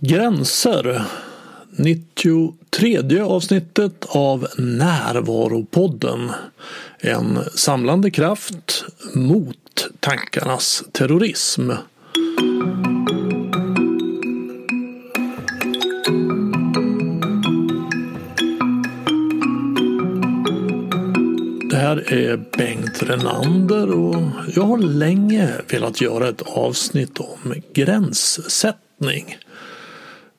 Gränser 93 avsnittet av Närvaropodden. En samlande kraft mot tankarnas terrorism. Det här är Bengt Renander och jag har länge velat göra ett avsnitt om gränssättning.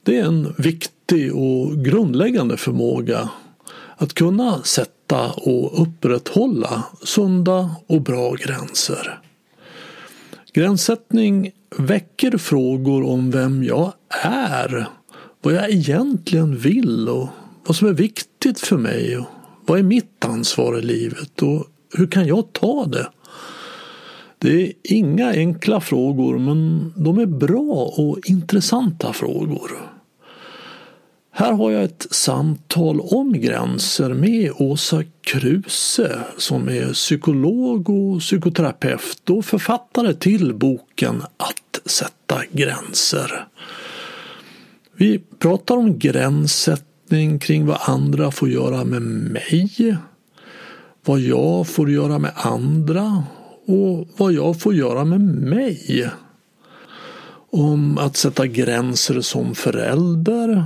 Det är en viktig och grundläggande förmåga att kunna sätta och upprätthålla sunda och bra gränser. Gränssättning väcker frågor om vem jag är, vad jag egentligen vill och vad som är viktigt för mig och vad är mitt ansvar i livet och hur kan jag ta det? Det är inga enkla frågor men de är bra och intressanta frågor. Här har jag ett samtal om gränser med Åsa Kruse som är psykolog och psykoterapeut och författare till boken Att sätta gränser. Vi pratar om gränssättning kring vad andra får göra med mig, vad jag får göra med andra och vad jag får göra med mig. Om att sätta gränser som förälder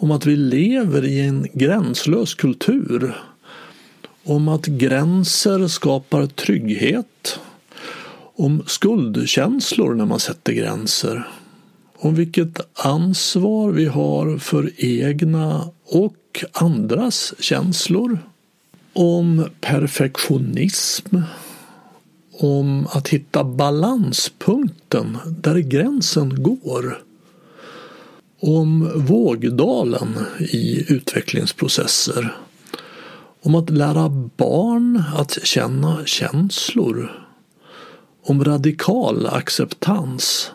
om att vi lever i en gränslös kultur. Om att gränser skapar trygghet. Om skuldkänslor när man sätter gränser. Om vilket ansvar vi har för egna och andras känslor. Om perfektionism. Om att hitta balanspunkten där gränsen går om vågdalen i utvecklingsprocesser. Om att lära barn att känna känslor. Om radikal acceptans.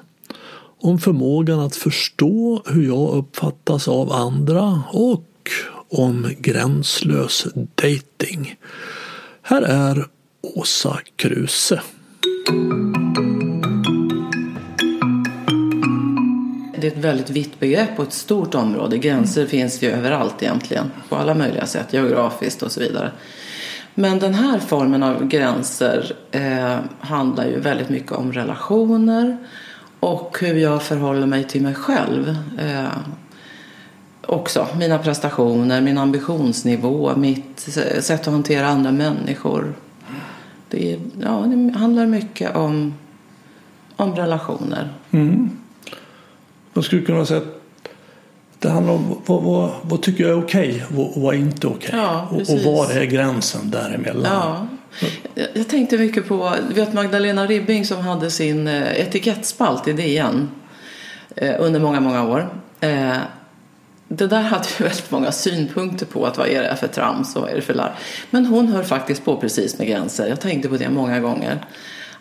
Om förmågan att förstå hur jag uppfattas av andra och om gränslös dating. Här är Åsa Kruse. Det är ett väldigt vitt begrepp och ett stort område. Gränser mm. finns ju överallt egentligen. På alla möjliga sätt, geografiskt och så vidare. Men den här formen av gränser eh, handlar ju väldigt mycket om relationer och hur jag förhåller mig till mig själv. Eh, också mina prestationer, min ambitionsnivå, mitt sätt att hantera andra människor. Det, ja, det handlar mycket om, om relationer. Mm. Man skulle kunna säga att det handlar om vad, vad, vad tycker jag är okej okay och vad är inte okej. Okay. Ja, och, och var är gränsen däremellan. Ja. Jag tänkte mycket på vet Magdalena Ribbing som hade sin eh, etikettspalt i DN eh, under många, många år. Eh, det där hade ju väldigt många synpunkter på att vad är det för trams och vad är det för larv. Men hon hör faktiskt på precis med gränser. Jag tänkte på det många gånger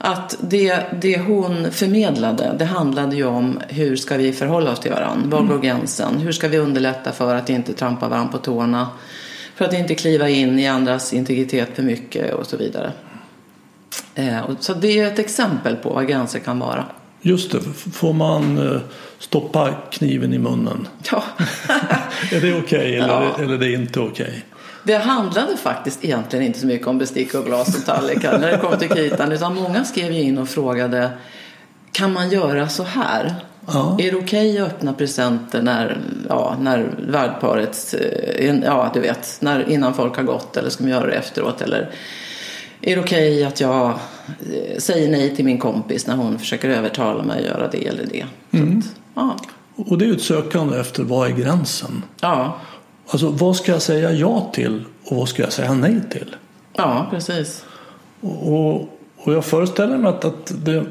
att det, det hon förmedlade, det handlade ju om hur ska vi förhålla oss till varandra? Var går mm. gränsen? Hur ska vi underlätta för att inte trampa varandra på tårna? För att inte kliva in i andras integritet för mycket och så vidare. Eh, så det är ett exempel på vad gränser kan vara. Just det, får man eh, stoppa kniven i munnen? Ja. är det okej okay, eller, ja. eller är det inte okej? Okay? Det handlade faktiskt egentligen inte så mycket om bestick och glas och tallrikar när det kom till kritan. Utan många skrev in och frågade kan man göra så här? Ja. Är det okej okay att öppna presenter när, ja, när värdparet, eh, ja du vet, när, innan folk har gått eller ska man göra det efteråt? Eller är det okej okay att jag eh, säger nej till min kompis när hon försöker övertala mig att göra det eller det? Mm. Att, ja. Och det är ett sökande efter vad är gränsen? Ja. Alltså vad ska jag säga ja till och vad ska jag säga nej till? Ja, precis. Och, och jag föreställer mig att, att det,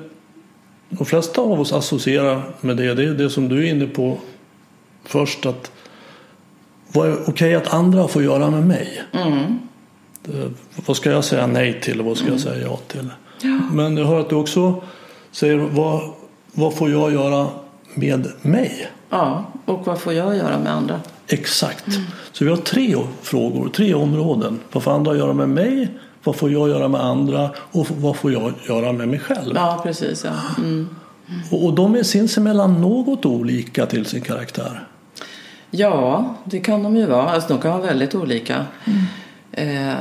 de flesta av oss associerar med det. Det är det som du är inne på först. att Vad är okej okay att andra får göra med mig? Mm. Det, vad ska jag säga nej till och vad ska mm. jag säga ja till? Ja. Men jag hör att du också säger vad, vad får jag göra med mig? Ja, och vad får jag göra med andra? Exakt. Mm. Så vi har tre frågor, tre områden. Vad får andra göra med mig? Vad får jag göra med andra? Och vad får jag göra med mig själv? Ja, precis. Ja. Mm. Och, och de är sinsemellan något olika till sin karaktär. Ja, det kan de ju vara. Alltså, de kan vara väldigt olika. Eh,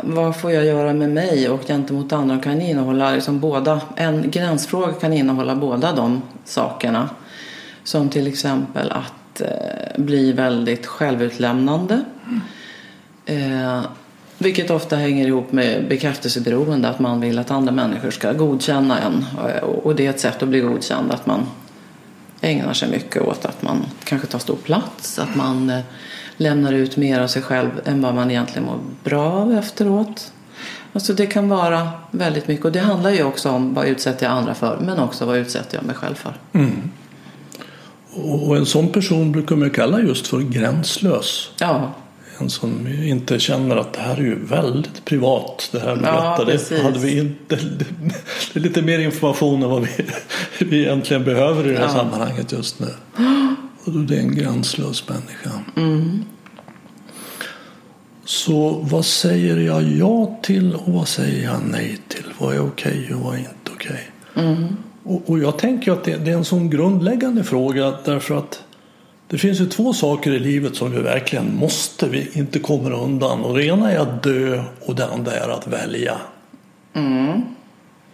vad får jag göra med mig och gentemot andra kan innehålla liksom båda. En gränsfråga kan innehålla båda de sakerna. Som till exempel att Eh, bli väldigt självutlämnande. Eh, vilket ofta hänger ihop med bekräftelseberoende. Att man vill att andra människor ska godkänna en. Eh, och det är ett sätt att bli godkänd. Att man ägnar sig mycket åt att man kanske tar stor plats. Att man eh, lämnar ut mer av sig själv än vad man egentligen mår bra av efteråt. Alltså det kan vara väldigt mycket. Och det handlar ju också om vad utsätter jag andra för. Men också vad utsätter jag mig själv för. Mm. Och en sån person brukar man kalla just för gränslös. Ja, En som inte känner att det här är ju väldigt privat. Det här du Ja, berättade. precis. hade vi inte, det är lite mer information än vad vi, vi egentligen behöver i det här Ja. sammanhanget just nu. Och då är det en gränslös människa. Mm. Så vad säger jag ja till och vad säger jag nej till? Vad är okej och vad är inte okej? Mm. Och, och jag tänker att det, det är en sån grundläggande fråga därför att det finns ju två saker i livet som vi verkligen måste, vi inte kommer undan. Och det ena är att dö och det andra är att välja.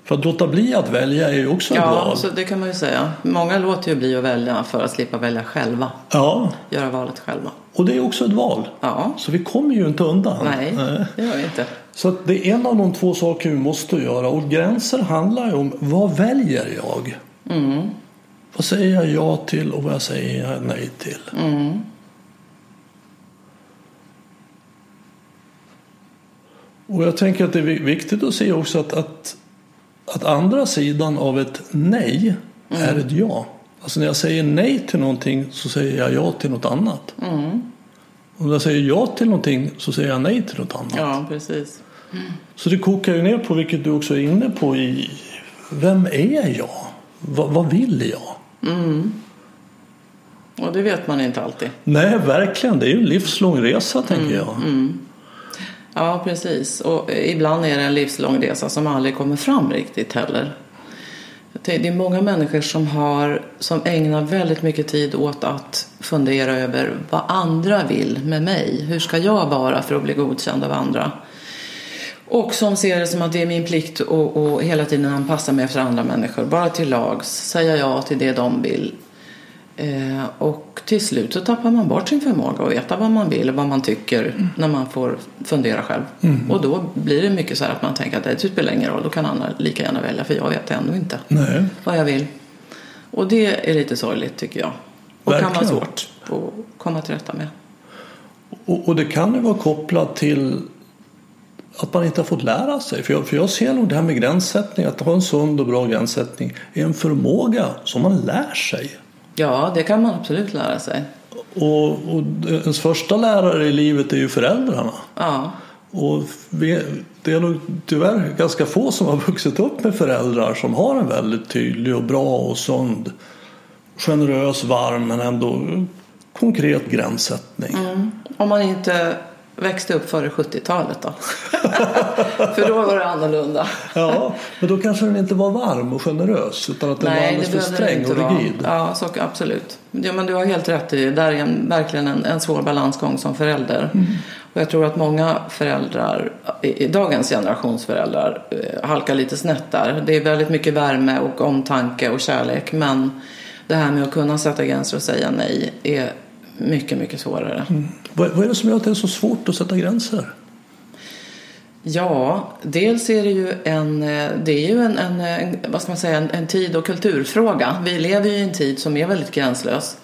För att låta bli att välja är ju också ett Mm. ja val. så det kan man ju säga. Många låter ju bli att välja för att slippa välja själva. Ja, Göra valet själva. och det är också ett val. Ja, Så vi kommer ju inte undan. nej, det gör vi inte. Så det är en av de två saker vi måste göra. Och gränser handlar ju om vad väljer jag? Mm. Vad säger jag ja till och vad säger jag nej till? Mm. Och jag tänker att det är viktigt att se också att, att, att andra sidan av ett nej är ett ja. Alltså när jag säger nej till någonting så säger jag ja till något annat. Mm. När jag säger ja till någonting så säger jag nej till något annat. Ja, precis. Så det kokar ju ner på, vilket du också är inne på, i vem är jag? Va, vad vill jag? Och det vet man inte alltid. Nej, verkligen. Det är ju en livslång resa, tänker jag. Ja, precis. Och ibland är det en livslång resa som aldrig kommer fram riktigt heller. Det är många människor som, har, som ägnar väldigt mycket tid åt att fundera över vad andra vill med mig. Hur ska jag vara för att bli godkänd av andra? Och som ser det som att det är min plikt att hela tiden anpassa mig efter andra människor. Bara till lags, säga ja till det de vill. Eh, och till slut så tappar man bort sin förmåga att veta vad man vill och vad man tycker när man får fundera själv. Och då blir det mycket så här att man tänker att det spelar ingen roll, då kan andra lika gärna välja för jag vet ändå inte Nej. vad jag vill. Och det är lite sorgligt tycker jag. Och kan vara Verkligen. svårt att komma till rätta med. Och, och det kan ju vara kopplat till att man inte har fått lära sig. För jag, för jag ser nog det här med gränssättning, att ha en sund och bra gränssättning, är en förmåga som man lär sig. Ja, det kan man absolut lära sig. Och, och ens första lärare i livet är ju föräldrarna. Ja, Och vi, det är nog tyvärr ganska få som har vuxit upp med föräldrar som har en väldigt tydlig och bra och sund, generös, varm men ändå konkret gränssättning. om man inte växte upp före 70-talet då. För då var det annorlunda. Ja, men då kanske den inte var varm och generös utan att den var alldeles för sträng och vara. rigid. Ja, så, absolut. Ja, men du har helt rätt i det. Där är en, verkligen en, en svår balansgång som förälder. Mm. Och jag tror att många föräldrar, i, i dagens generations föräldrar, eh, halkar lite snett där. Det är väldigt mycket värme och omtanke och kärlek. Men det här med att kunna sätta gränser och säga nej är mycket, mycket svårare. Vad, vad är det som gör att det är så svårt att sätta gränser? Ja, dels är det ju en, det är ju en, en, en, vad ska man säga, en, en tid och kulturfråga. Vi lever ju i en tid som är väldigt gränslös.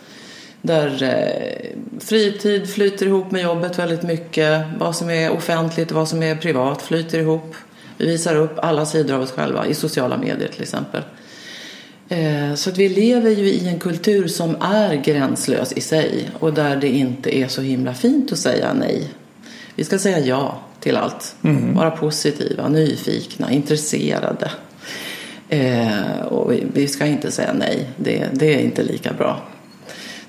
Där eh, fritid flyter ihop med jobbet väldigt mycket. Vad som är offentligt och vad som är privat flyter ihop. Vi visar upp alla sidor av oss själva i sociala medier till exempel. Eh, så att vi lever ju i en kultur som är gränslös i sig och där det inte är så himla fint att säga nej. Vi ska säga ja till allt. Vara positiva, nyfikna, intresserade. Eh, och vi ska inte säga nej. Det, det är inte lika bra.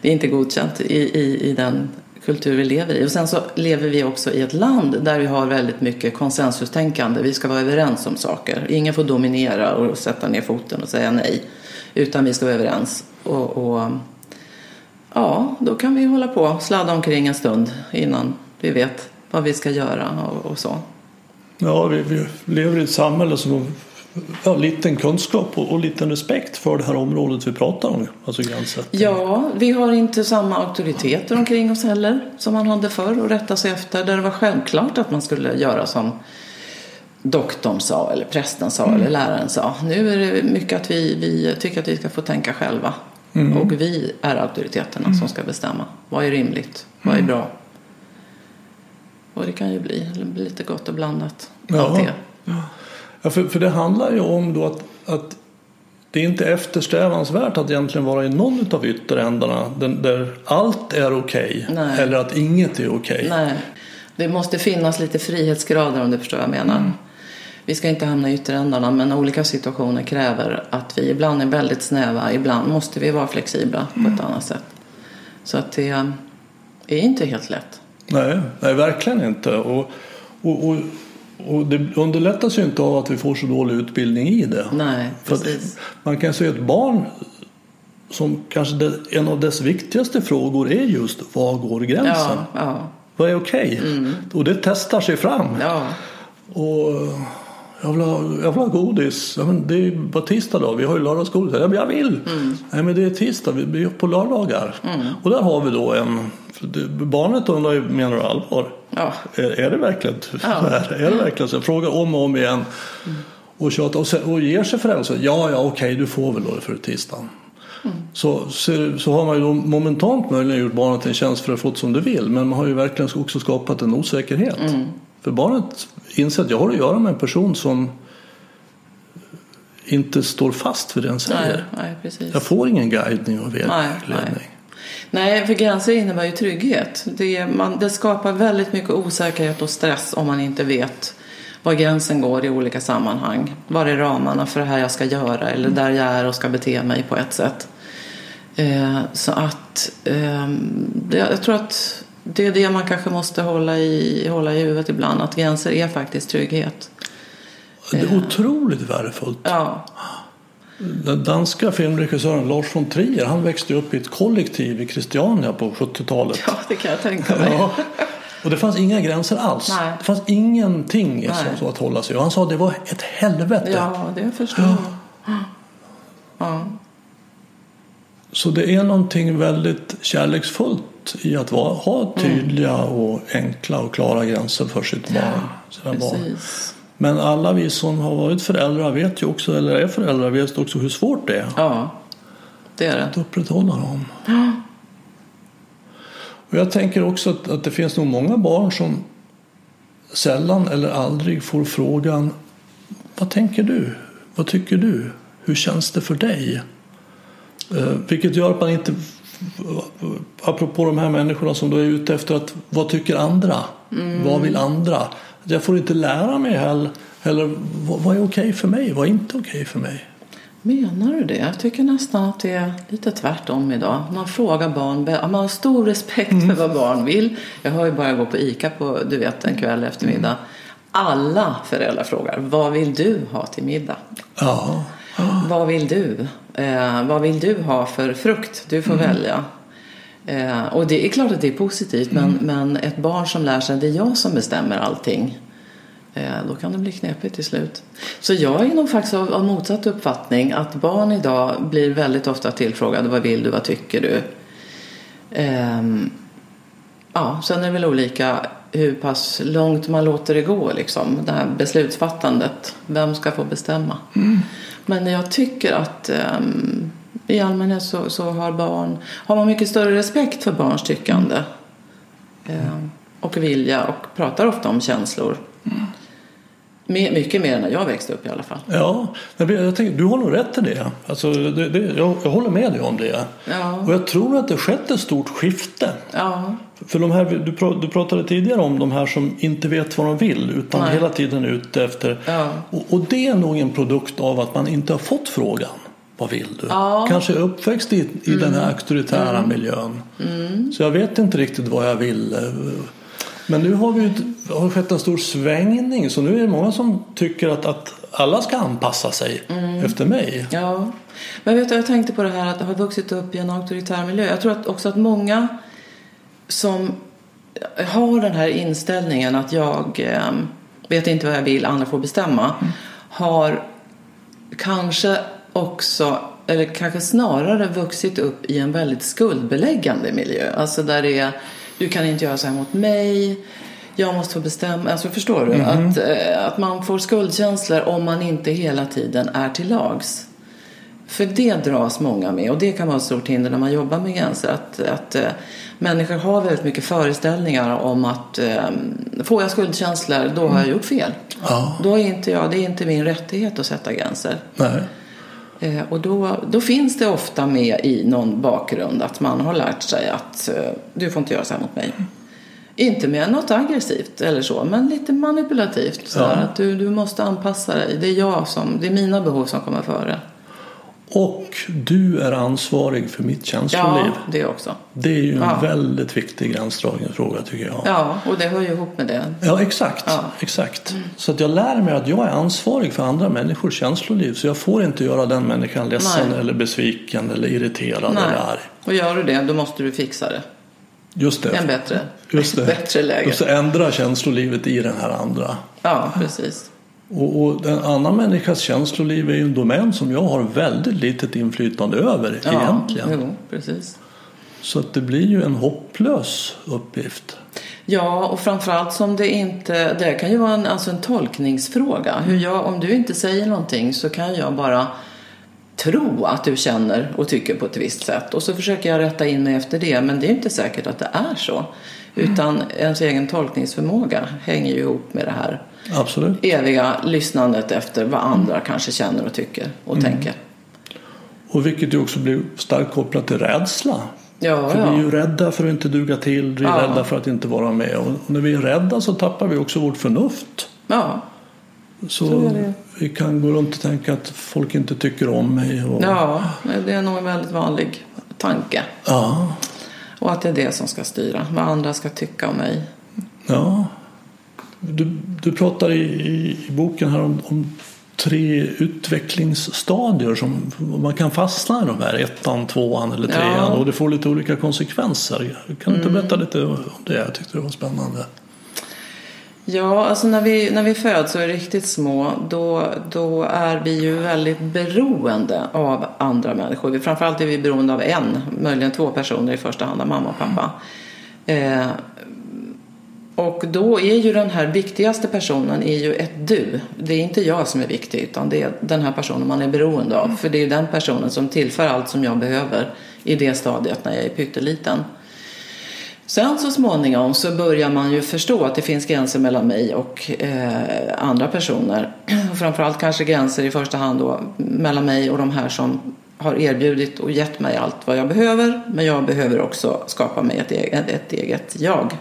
Det är inte godkänt i, i, i den kultur vi lever i. Och sen så lever vi också i ett land där vi har väldigt mycket konsensustänkande. Vi ska vara överens om saker. Ingen får dominera och sätta ner foten och säga nej. Utan vi ska vara överens. Och, och ja, då kan vi hålla på och sladda omkring en stund innan vi vet vad vi ska göra och, och så. Ja, vi, vi, lever i ett samhälle som har liten kunskap och, och liten respekt för det här området vi pratar om, alltså gränssättning. Ja, vi har inte samma auktoriteter omkring oss heller som man hade förr att rätta sig efter. Där det var självklart att man skulle göra som doktorn sa eller prästen sa mm. eller läraren sa. Nu är det mycket att vi, vi tycker att vi ska få tänka själva. Mm. Och vi är auktoriteterna mm. som ska bestämma. Vad är rimligt? Vad är mm. bra? Och det kan ju bli, lite gott och blandat. Ja. ja för, för det handlar ju om då att, att det är inte eftersträvansvärt att egentligen vara i någon av ytterändarna där allt är okej okay, eller att inget är okej. Okay. Nej. Det måste finnas lite frihetsgrader om du förstår vad jag menar. Mm. Vi ska inte hamna i ytterändarna men olika situationer kräver att vi ibland är väldigt snäva, ibland måste vi vara flexibla mm. på ett annat sätt. Så att det är inte helt lätt. Nej, nej verkligen inte. Och, och, och, och det underlättas ju inte av att vi får så dålig utbildning i det. Nej, precis. man kan se ett barn som kanske en av dess viktigaste frågor är just var går gränsen? Ja, ja. Vad är okej? Okay? Mm. Och det testar sig fram. Ja. Och jag vill, ha, jag vill ha godis. Ja, men det är bara tisdag då. Vi har ju lördagsgodis. Ja, men jag vill. Mm. Nej men det är tisdag. Vi är på lördagar. Mm. Och där har vi då en. Barnet undrar ju, menar du allvar? Ja. Är, är det verkligen ja. är det verkligen så? Frågar om och om igen. Mm. Och, tjatar, och, sen, och ger sig föräldrar så ja ja okej du får väl då för tisdagen. Mm. Så, så, så, har man ju då momentant möjligen gjort barnet en tjänst för att få det som det vill. Men man har ju verkligen också skapat en osäkerhet. För barnet inser att jag har att göra med en person som inte står fast vid det den säger. Nej, nej, jag får ingen guidning och vägledning. Nej, nej. för gränser innebär ju trygghet. Det, man, det skapar väldigt mycket osäkerhet och stress om man inte vet var gränsen går i olika sammanhang. Var är ramarna för det här jag ska göra eller där jag är och ska bete mig på ett sätt. Eh, så att eh, jag tror att det är det man kanske måste hålla i, hålla i huvudet ibland, att gränser är faktiskt trygghet. Det är otroligt värdefullt. Ja. Den danska filmregissören Lars von Trier han växte upp i ett kollektiv i Christiania på 70-talet. Ja, det kan jag tänka mig. Ja. Och det fanns inga gränser alls. Nej. Det fanns ingenting som så att hålla sig. Och han sa att det var ett helvete. Ja, det förstår jag. Ja. ja. Så det är någonting väldigt kärleksfullt i att vara, ha tydliga och enkla och klara gränser för sitt barn. Ja, barn. Men alla vi som har varit föräldrar vet ju också, eller är föräldrar, vet också hur svårt det är. Ja, det är det. Att upprätthålla dem. Ja. Och jag tänker också att, att det finns nog många barn som sällan eller aldrig får frågan Vad tänker du? Vad tycker du? Hur känns det för dig? Eh, vilket gör att man inte, apropå de här människorna som då är ute efter att vad tycker andra? Mm. Vad vill andra? Jag får inte lära mig heller, heller vad är okej okay för mig? Vad är inte okej okay för mig? Menar du det? Jag tycker nästan att det är lite tvärtom idag. Man frågar barn, man har stor respekt mm. för vad barn vill. Jag har ju bara gå på ICA på, du vet, en kväll eftermiddag. Alla föräldrar frågar, vad vill du ha till middag? Ja. Vad vill du? Eh, vad vill du ha för frukt? Du får mm. välja. Eh, och det är klart att det är positivt mm. men, men ett barn som lär sig att det är jag som bestämmer allting eh, då kan det bli knepigt till slut. Så jag är nog faktiskt av, av motsatt uppfattning att barn idag blir väldigt ofta tillfrågade vad vill du, vad tycker du? Ehm, ja, sen är det väl olika hur pass långt man låter det gå liksom, det här beslutsfattandet. Vem ska få bestämma? Mm. Men jag tycker att um, i allmänhet så, så, har barn har man mycket större respekt för barns tyckande um, och vilja och pratar ofta om känslor. Mm. Mycket mer än när jag växte upp i alla fall. Ja, jag tänker, du har nog rätt i det. Alltså, det, det jag, jag, håller med dig om det. Ja. Och jag tror att det skett ett stort skifte. Ja. För de här, du, pratade tidigare om de här som inte vet vad de vill utan Nej. hela tiden är ute efter. Ja. Och, och, det är nog en produkt av att man inte har fått frågan. Vad vill du? Ja. Kanske uppväxt i, i mm. den här auktoritära mm. miljön. Mm. Så jag vet inte riktigt vad jag vill. Men nu har, vi, har det skett en stor svängning så nu är det många som tycker att, att alla ska anpassa sig Mm. efter mig. Ja, men vet du, jag tänkte på det här att ha vuxit upp i en auktoritär miljö. Jag tror att också att många som har den här inställningen att jag eh, vet inte vad jag vill, andra får bestämma. Har kanske också, eller kanske snarare vuxit upp i en väldigt skuldbeläggande miljö. Alltså där det är, du kan inte göra så här mot mig. Jag måste få bestämma. Alltså förstår du? Att, eh, att man får skuldkänslor om man inte hela tiden är till lags. För det dras många med och det kan vara ett stort hinder när man jobbar med gränser. Att, att eh, människor har väldigt mycket föreställningar om att eh, får jag skuldkänslor då har jag gjort fel. Ja. Då är inte jag, det är inte min rättighet att sätta gränser. Nej. Eh, och då, då finns det ofta med i någon bakgrund att man har lärt sig att eh, du får inte göra så här mot mig. Inte med något aggressivt eller så, men lite manipulativt. Så Ja. att du, du måste anpassa dig. Det är jag som, det är mina behov som kommer före. Och du är ansvarig för mitt känsloliv. Ja, det också. Det är ju en Ja. väldigt viktig gränsdragningsfråga tycker jag. Ja, och det hör ju ihop med det. Ja, exakt. Ja. exakt. Så att jag lär mig att jag är ansvarig för andra människors känsloliv. Så jag får inte göra den människan ledsen Nej. eller besviken eller irriterad Nej. eller arg. Och gör du det, då måste du fixa det. Just det. En bättre, Just det. bättre läge. Och så ändra känslolivet i den här andra. Ja, precis. Och, och en annan människas känsloliv är ju en domän som jag har väldigt litet inflytande över Ja, egentligen. Jo, precis. Så att det blir ju en hopplös uppgift. Ja, och framförallt som det inte... Det kan ju vara en, alltså en tolkningsfråga. Hur jag, om du inte säger någonting så kan jag bara tro att du känner och tycker på ett visst sätt. Och så försöker jag rätta in mig efter det. Men det är inte säkert att det är så. Utan ens egen tolkningsförmåga hänger ju ihop med det här Absolut. eviga lyssnandet efter vad andra kanske känner och tycker och tänker. Och vilket ju också blir starkt kopplat till rädsla. Ja, För vi är ja. ju rädda för att inte duga till, vi är Ja. rädda för att inte vara med. Och när vi är rädda så tappar vi också vårt förnuft. ja. Så, Så vi kan gå runt och tänka att folk inte tycker om mig. Och, Ja, det är nog en väldigt vanlig tanke. ja. Och att det är det som ska styra, vad andra ska tycka om mig. ja. Du, du pratar i, i, i boken här om, om tre utvecklingsstadier som man kan fastna i de här ettan, tvåan eller trean Ja. och det får lite olika konsekvenser. Kan du inte berätta lite om det? Jag tyckte det var spännande. Ja, alltså när vi, när vi föds och är riktigt små då, då är vi ju väldigt beroende av andra människor. Framförallt är vi beroende av en, möjligen två personer i första hand, av mamma och pappa. Eh, och då är ju den här viktigaste personen är ju ett du. Det är inte jag som är viktig utan det är den här personen man är beroende av. För det är den personen som tillför allt som jag behöver i det stadiet när jag är pytteliten. Sen så småningom så börjar man ju förstå att det finns gränser mellan mig och eh, andra personer. Framförallt kanske gränser i första hand då mellan mig och de här som har erbjudit och gett mig allt vad jag behöver. Men jag behöver också skapa mig ett eget, ett eget jag.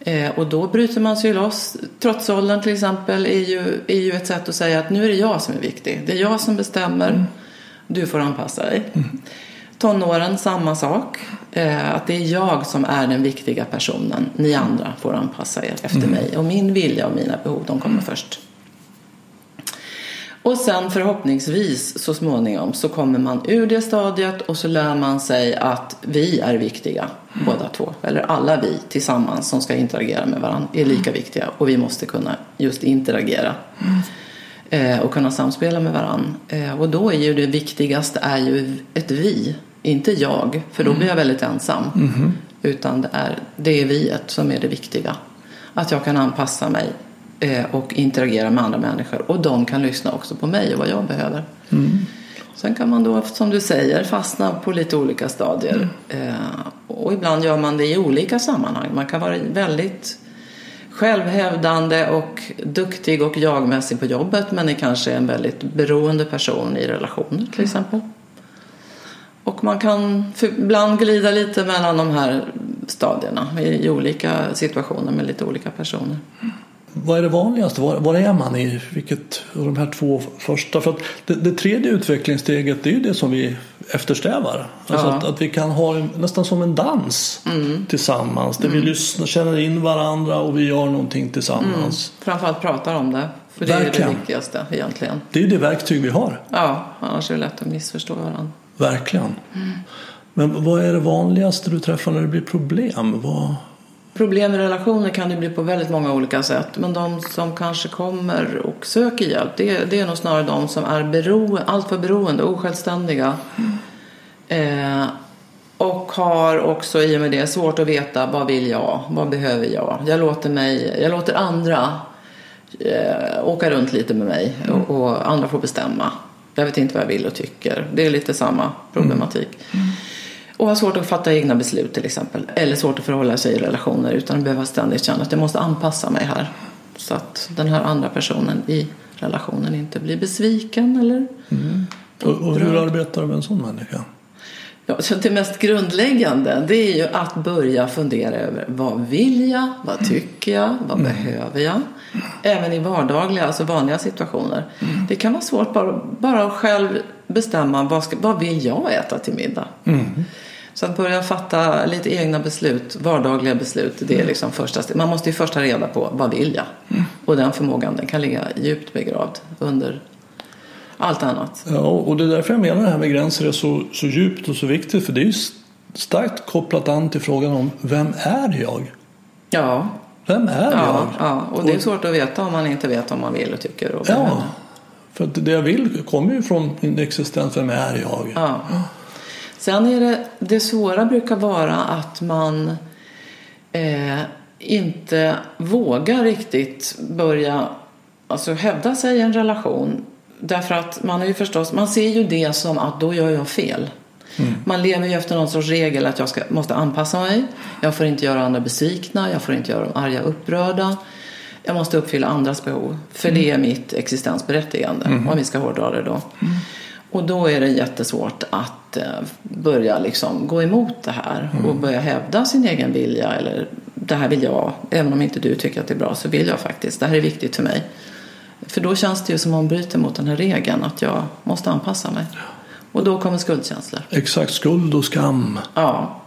Eh, och då bryter man sig loss. Trotsåldern till exempel är ju, är ju ett sätt att säga att nu är det jag som är viktig. Det är jag som bestämmer. Du får anpassa dig. Tonåren, samma sak. Eh, att det är jag som är den viktiga personen. Ni andra får anpassa er efter mig. Och min vilja och mina behov, de kommer först. Och sen förhoppningsvis så småningom så kommer man ur det stadiet och så lär man sig att vi är viktiga båda två. Eller alla vi tillsammans som ska interagera med varandra är lika viktiga och vi måste kunna just interagera. Eh, och kunna samspela med varandra. Eh, och då är ju det viktigaste är ju ett vi, inte jag. För då blir jag väldigt ensam. Utan det är det är viet som är det viktiga. Att jag kan anpassa mig eh, och interagera med andra människor. Och de kan lyssna också på mig och vad jag behöver. Sen kan man då, som du säger, fastna på lite olika stadier. Eh, och ibland gör man det i olika sammanhang. Man kan vara väldigt självhävdande och duktig och jagmässig på jobbet men är kanske en väldigt beroende person i relationer till exempel. Och man kan ibland glida lite mellan de här stadierna i, olika situationer med lite olika personer. Vad är det vanligaste? Var, var är man i vilket av de här två första? För det, det tredje utvecklingssteget det är ju det som vi eftersträvar. Alltså Ja. att, att vi kan ha en, nästan som en dans tillsammans. Där vi lyssnar, känner in varandra och vi gör någonting tillsammans. Framförallt pratar om det. För det är Verkligen. det viktigaste egentligen. Det är ju det verktyg vi har. Ja, annars är det lätt att missförstå varandra. Verkligen. Men vad är det vanligaste du träffar när det blir problem? Vad... Problem i relationer kan det bli på väldigt många olika sätt. Men de som kanske kommer och söker hjälp, det, är- det är nog snarare de som är bero, alltför beroende, osjälvständiga. Eh, och har också i och med det svårt att veta vad vill jag, vad behöver jag. Jag låter, mig, jag låter andra eh, åka runt lite med mig och, och andra får bestämma. Jag vet inte vad jag vill och tycker. Det är lite samma problematik. Och har svårt att fatta egna beslut till exempel. Eller svårt att förhålla sig i relationer utan att behöva ständigt känna att jag måste anpassa mig här. Så att den här andra personen i relationen inte blir besviken eller Och, och hur arbetar du med en sån människa? Ja, så det mest grundläggande det är ju att börja fundera över vad vill jag, vad tycker jag, vad behöver jag? Även i vardagliga, alltså vanliga situationer. Det kan vara svårt bara, bara att själv bestämma vad, ska, vad vill jag äta till middag. Så att börja fatta lite egna beslut, vardagliga beslut, det är liksom första steget. Man måste ju först ha reda på vad vill jag? Och den förmågan den kan ligga djupt begravd under allt annat. Ja, och det är därför jag menar det här med gränser är så, så djupt och så viktigt. För det är ju starkt kopplat an till frågan om vem är jag? Ja, Vem är Ja, jag? ja, och det är svårt att veta om man inte vet vad man vill och tycker och. Ja, för att det jag vill kommer ju från min existens. Vem är jag? Ja. Sen är det, det svåra brukar vara att man eh, inte vågar riktigt börja alltså hävda sig i en relation. Därför att man är ju förstås, man ser ju det som att då gör jag fel. Man lever ju efter någon sorts regel att jag ska, måste anpassa mig. Jag får inte göra andra besvikna, jag får inte göra dem arga upprörda. Jag måste uppfylla andras behov. För det är mitt existensberättigande, om vi ska hårdra det då. Och då är det jättesvårt att eh, börja liksom gå emot det här och börja hävda sin egen vilja. Eller det här vill jag, även om inte du tycker att det är bra så vill jag faktiskt. Det här är viktigt för mig. För då känns det ju som om man bryter mot den här regeln att jag måste anpassa mig. Och då kommer skuldkänslor. Exakt, skuld och skam. Ja,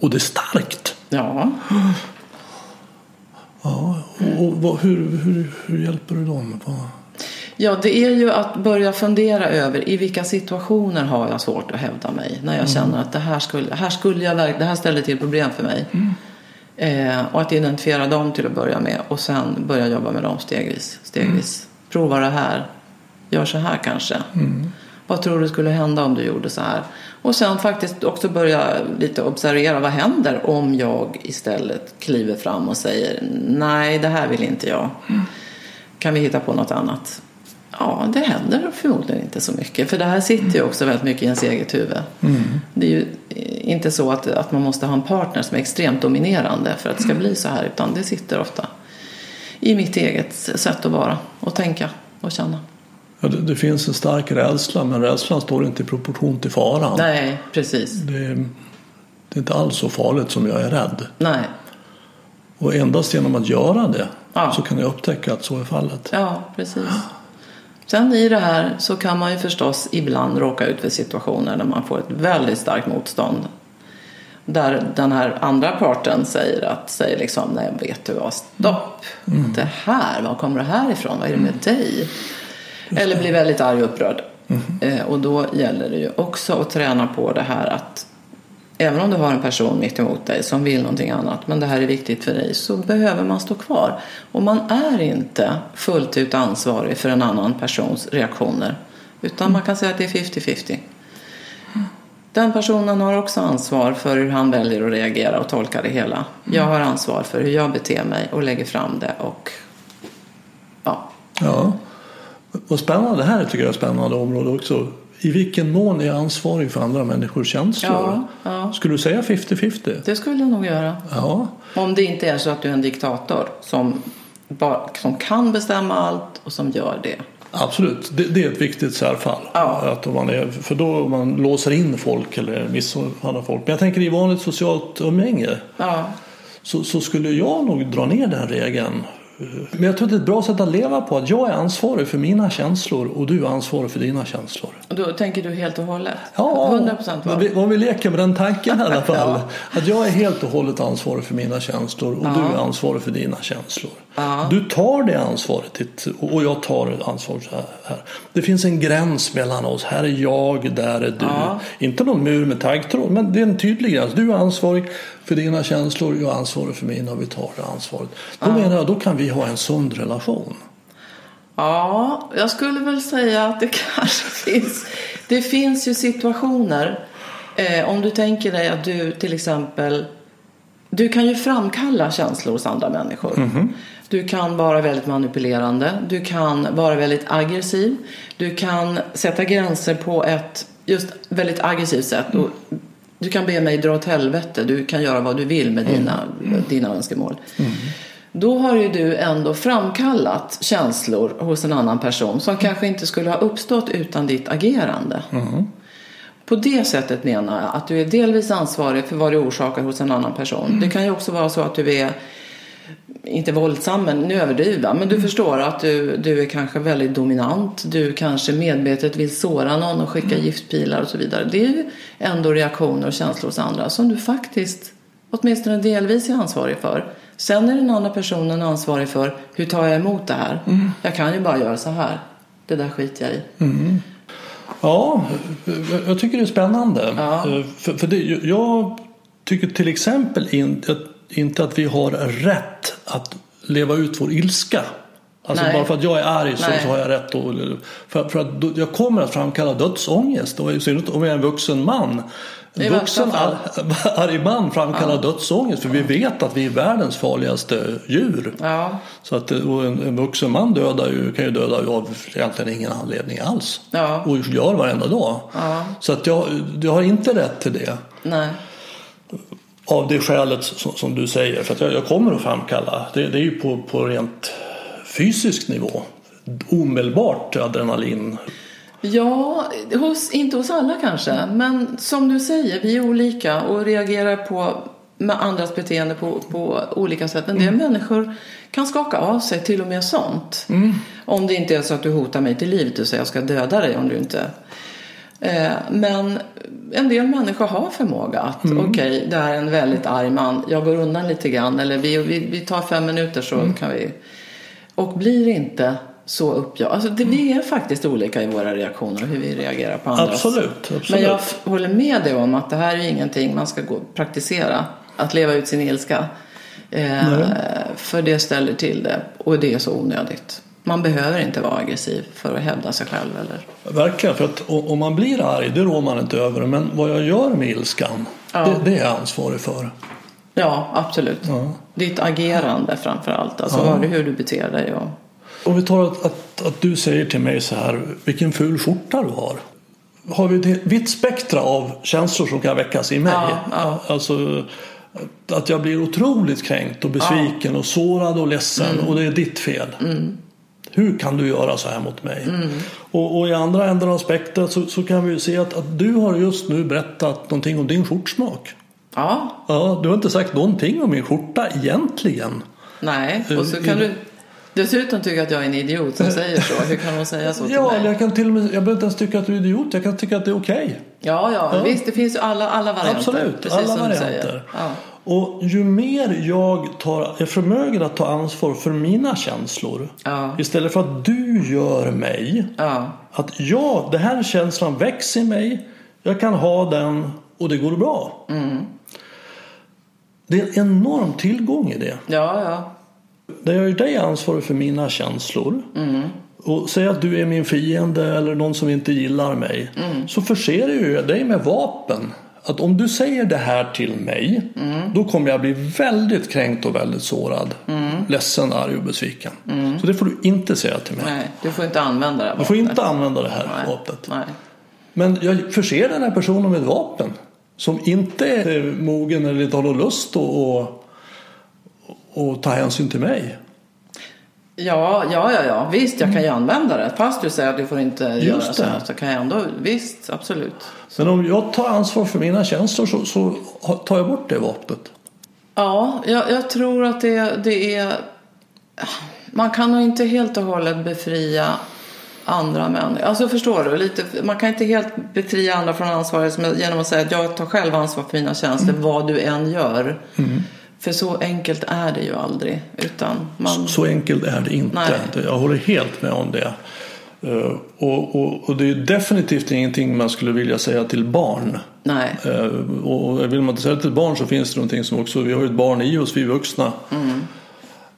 Och det är starkt. ja. Ja, och, vad, hur, hur, hur hjälper du dem? Vad- Ja, det är ju att börja fundera över i vilka situationer har jag svårt att hävda mig. När jag känner att det här skulle, här skulle jag, det här ställer till problem för mig. Eh, och att identifiera dem till att börja med och sen börja jobba med dem stegvis. stegvis. Prova det här, gör så här kanske. Vad tror du skulle hända om du gjorde så här? Och sen faktiskt också börja lite observera vad händer om jag istället kliver fram och säger nej, det här vill inte jag. Kan vi hitta på något annat? Ja, det händer förmodligen inte så mycket. För det här sitter ju också väldigt mycket i ens eget huvud. Det är ju inte så att, att man måste ha en partner som är extremt dominerande för att det ska bli så här. Utan det sitter ofta i mitt eget sätt att vara och tänka och känna. Ja, det, det finns en stark rädsla men rädslan står inte i proportion till faran. Nej, precis. Det, är, det är inte alls så farligt som jag är rädd. Nej, Och endast genom att göra det Ja. så kan jag upptäcka att så är fallet. ja, precis. Sen i det här så kan man ju förstås ibland råka ut för situationer där man får ett väldigt starkt motstånd. Där den här andra parten säger att, säger liksom, nej vet du vad, stopp. Det här, var kommer det här ifrån? Vad är det med dig? Eller blir väldigt arg och upprörd. Eh, och då gäller det ju också att träna på det här att även om du har en person mitt emot dig som vill någonting annat men det här är viktigt för dig så behöver man stå kvar. Och man är inte fullt ut ansvarig för en annan persons reaktioner. Utan man kan säga att det är 50-50. Den personen har också ansvar för hur han väljer att reagera och tolka det hela. Jag har ansvar för hur jag beter mig och lägger fram det och ja, Ja. Vad spännande. Det här tycker jag är ett spännande område också. I vilken mån är jag ansvarig för andra människors känslor? Ja, ja. Skulle du säga 50-50? det skulle jag nog göra. Ja. Om det inte är så att du är en diktator som, bara, som kan bestämma allt och som gör det. Absolut, det, det är ett viktigt särfall. Ja. Att om man är, för då man låser in folk eller misshandlar folk. Men jag tänker i vanligt socialt umgänge Ja, så, så skulle jag nog dra ner den regeln Men jag tror att det är ett bra sätt att leva på. Att jag är ansvarig för mina känslor och du är ansvarig för dina känslor. Och då tänker du helt och hållet? Ja, 100 procent om vi, leker med den tanken i alla fall. Ja. Att jag är helt och hållet ansvarig för mina känslor och du är ansvarig för dina känslor. Du tar det ansvaret och jag tar ansvaret här. Det finns en gräns mellan oss. Här är jag, där är du. Ja. Inte någon mur med taggtråd men det är en tydlig gräns. Du är ansvarig för dina känslor, jag är ansvarig för mina och vi tar det ansvaret. Då menar jag, då kan vi ha en sund relation. Ja, jag skulle väl säga att det kanske finns. Det finns ju situationer. Eh, om du tänker dig att du till exempel. Du kan ju framkalla känslor hos andra människor. Du kan vara väldigt manipulerande. Du kan vara väldigt aggressiv. Du kan sätta gränser på ett just väldigt aggressivt sätt. Och du kan be mig dra åt helvete. Du kan göra vad du vill med dina, dina önskemål. Då har ju du ändå framkallat känslor hos en annan person som kanske inte skulle ha uppstått utan ditt agerande. På det sättet menar jag att du är delvis ansvarig för vad du orsakar hos en annan person. Det kan ju också vara så att du är inte våldsam, men nu överdriver jag. Men du förstår att du, du är kanske väldigt dominant. Du kanske medvetet vill såra någon och skicka giftpilar och så vidare. Det är ju ändå reaktioner och känslor hos andra som du faktiskt åtminstone delvis är ansvarig för. Sen är den andra personen ansvarig för hur tar jag emot det här? Jag kan ju bara göra så här. Det där skiter jag i. Ja, jag- tycker det är spännande. Ja. Eh, För, för det, jag tycker till exempel inte inte att vi har rätt att leva ut vår ilska. Alltså Nej. bara för att jag är arg så, så har jag rätt att... För, för att jag kommer att framkalla dödsångest. Och i synnerhet om jag är en vuxen man. En vuxen arg man framkallar dödsångest. För vi vet att vi är världens farligaste djur. Ja, Så att, och en, en vuxen man dödar ju, kan ju döda av egentligen ingen anledning alls. Ja. Och gör varenda dag. Ja. Så att jag, jag har inte rätt till det. nej. Av det skälet som, som du säger. För att jag, jag kommer att framkalla. Det, det är ju på, på rent fysisk nivå. Omedelbart adrenalin. Ja, hos, inte hos alla kanske. Men som du säger, vi är olika och reagerar på med andras beteende på, på olika sätt. En del människor kan skaka av sig till och med sånt. Om det inte är så att du hotar mig till livet och säger jag ska döda dig om du inte... Eh, men en del människor har förmåga att okej, det här är en väldigt arg man. Jag går undan lite grann eller vi, vi, vi tar fem minuter så kan vi... Och blir inte så uppjagad. Alltså det, vi är faktiskt olika i våra reaktioner hur vi reagerar på andras. Absolut, absolut. Men jag håller med dig om att det här är ingenting man ska gå praktisera. Att leva ut sin ilska. Eh, för det ställer till det. Och det är så onödigt. Man behöver inte vara aggressiv för att hävda sig själv. Eller? Verkligen, för att om man blir arg, det rår man inte över. Men vad jag gör med ilskan, Ja. det, det är jag ansvarig för. Ja, absolut. Ja. Ditt agerande framför allt. Alltså vad, hur du beter dig. Och... Om vi tar att, att, att du säger till mig så här, vilken ful skjorta du har. Har vi ett vitt spektra av känslor som kan väckas i mig. Ja, ja. Alltså att jag blir otroligt kränkt och besviken och sårad och ledsen Mm. och det är ditt fel. Hur kan du göra så här mot mig? Mm. Och, och i andra änden av spektrat så, så kan vi ju se att, att du har just nu berättat någonting om din skjortsmak. Ja, Ja, du har inte sagt någonting om min skjorta egentligen. nej. Och så kan du dessutom tycka att jag är en idiot som säger så. Hur kan hon säga så till Ja, mig? jag kan till och med, jag behöver inte ens tycka att du är idiot. Jag kan tycka att det är okej. Ja, ja, Ja. visst. Det finns ju alla, alla varianter. Absolut, alla varianter. Ja. Och ju mer jag tar, är förmögen att ta ansvar för mina känslor Ja. istället för att du gör mig Ja. att jag, den här känslan väcks i mig, jag kan ha den och det går bra. Mm. Det är en enorm tillgång i det. ja, ja. Jag gör dig ansvarig för mina känslor och säger att du är min fiende eller någon som inte gillar mig så förser ju dig med vapen. Att om du säger det här till mig då kommer jag bli väldigt kränkt och väldigt sårad. Ledsen, arg och besviken. Så det får du inte säga till mig. Nej, du får inte använda det här Du får vapnet. inte använda det här Nej. vapnet. Nej. Men jag förser den här personen med ett vapen som inte är mogen eller inte har någon lust att och, och ta hänsyn till mig. Ja, ja, ja, ja. Visst, jag kan ju använda det. Fast du säger att du får inte göra så här så kan jag ändå, visst, absolut. Men om jag tar ansvar för mina känslor så, så tar jag bort det vapnet. Ja, jag, jag tror att det, det är Man kan nog inte helt och hållet befria andra människor. Alltså förstår du? Lite, man kan inte helt befria andra från ansvaret genom att säga att jag tar själv ansvar för mina känslor Mm. vad du än gör. För så enkelt är det ju aldrig. Utan man... Så enkelt är det inte. Nej. Jag håller helt med om det. Eh, Och, och, och det är definitivt ingenting man skulle vilja säga till barn. Nej. Eh, Och vill man inte säga det till barn så finns det någonting som också, vi har ju ett barn i oss, vi vuxna. Mm.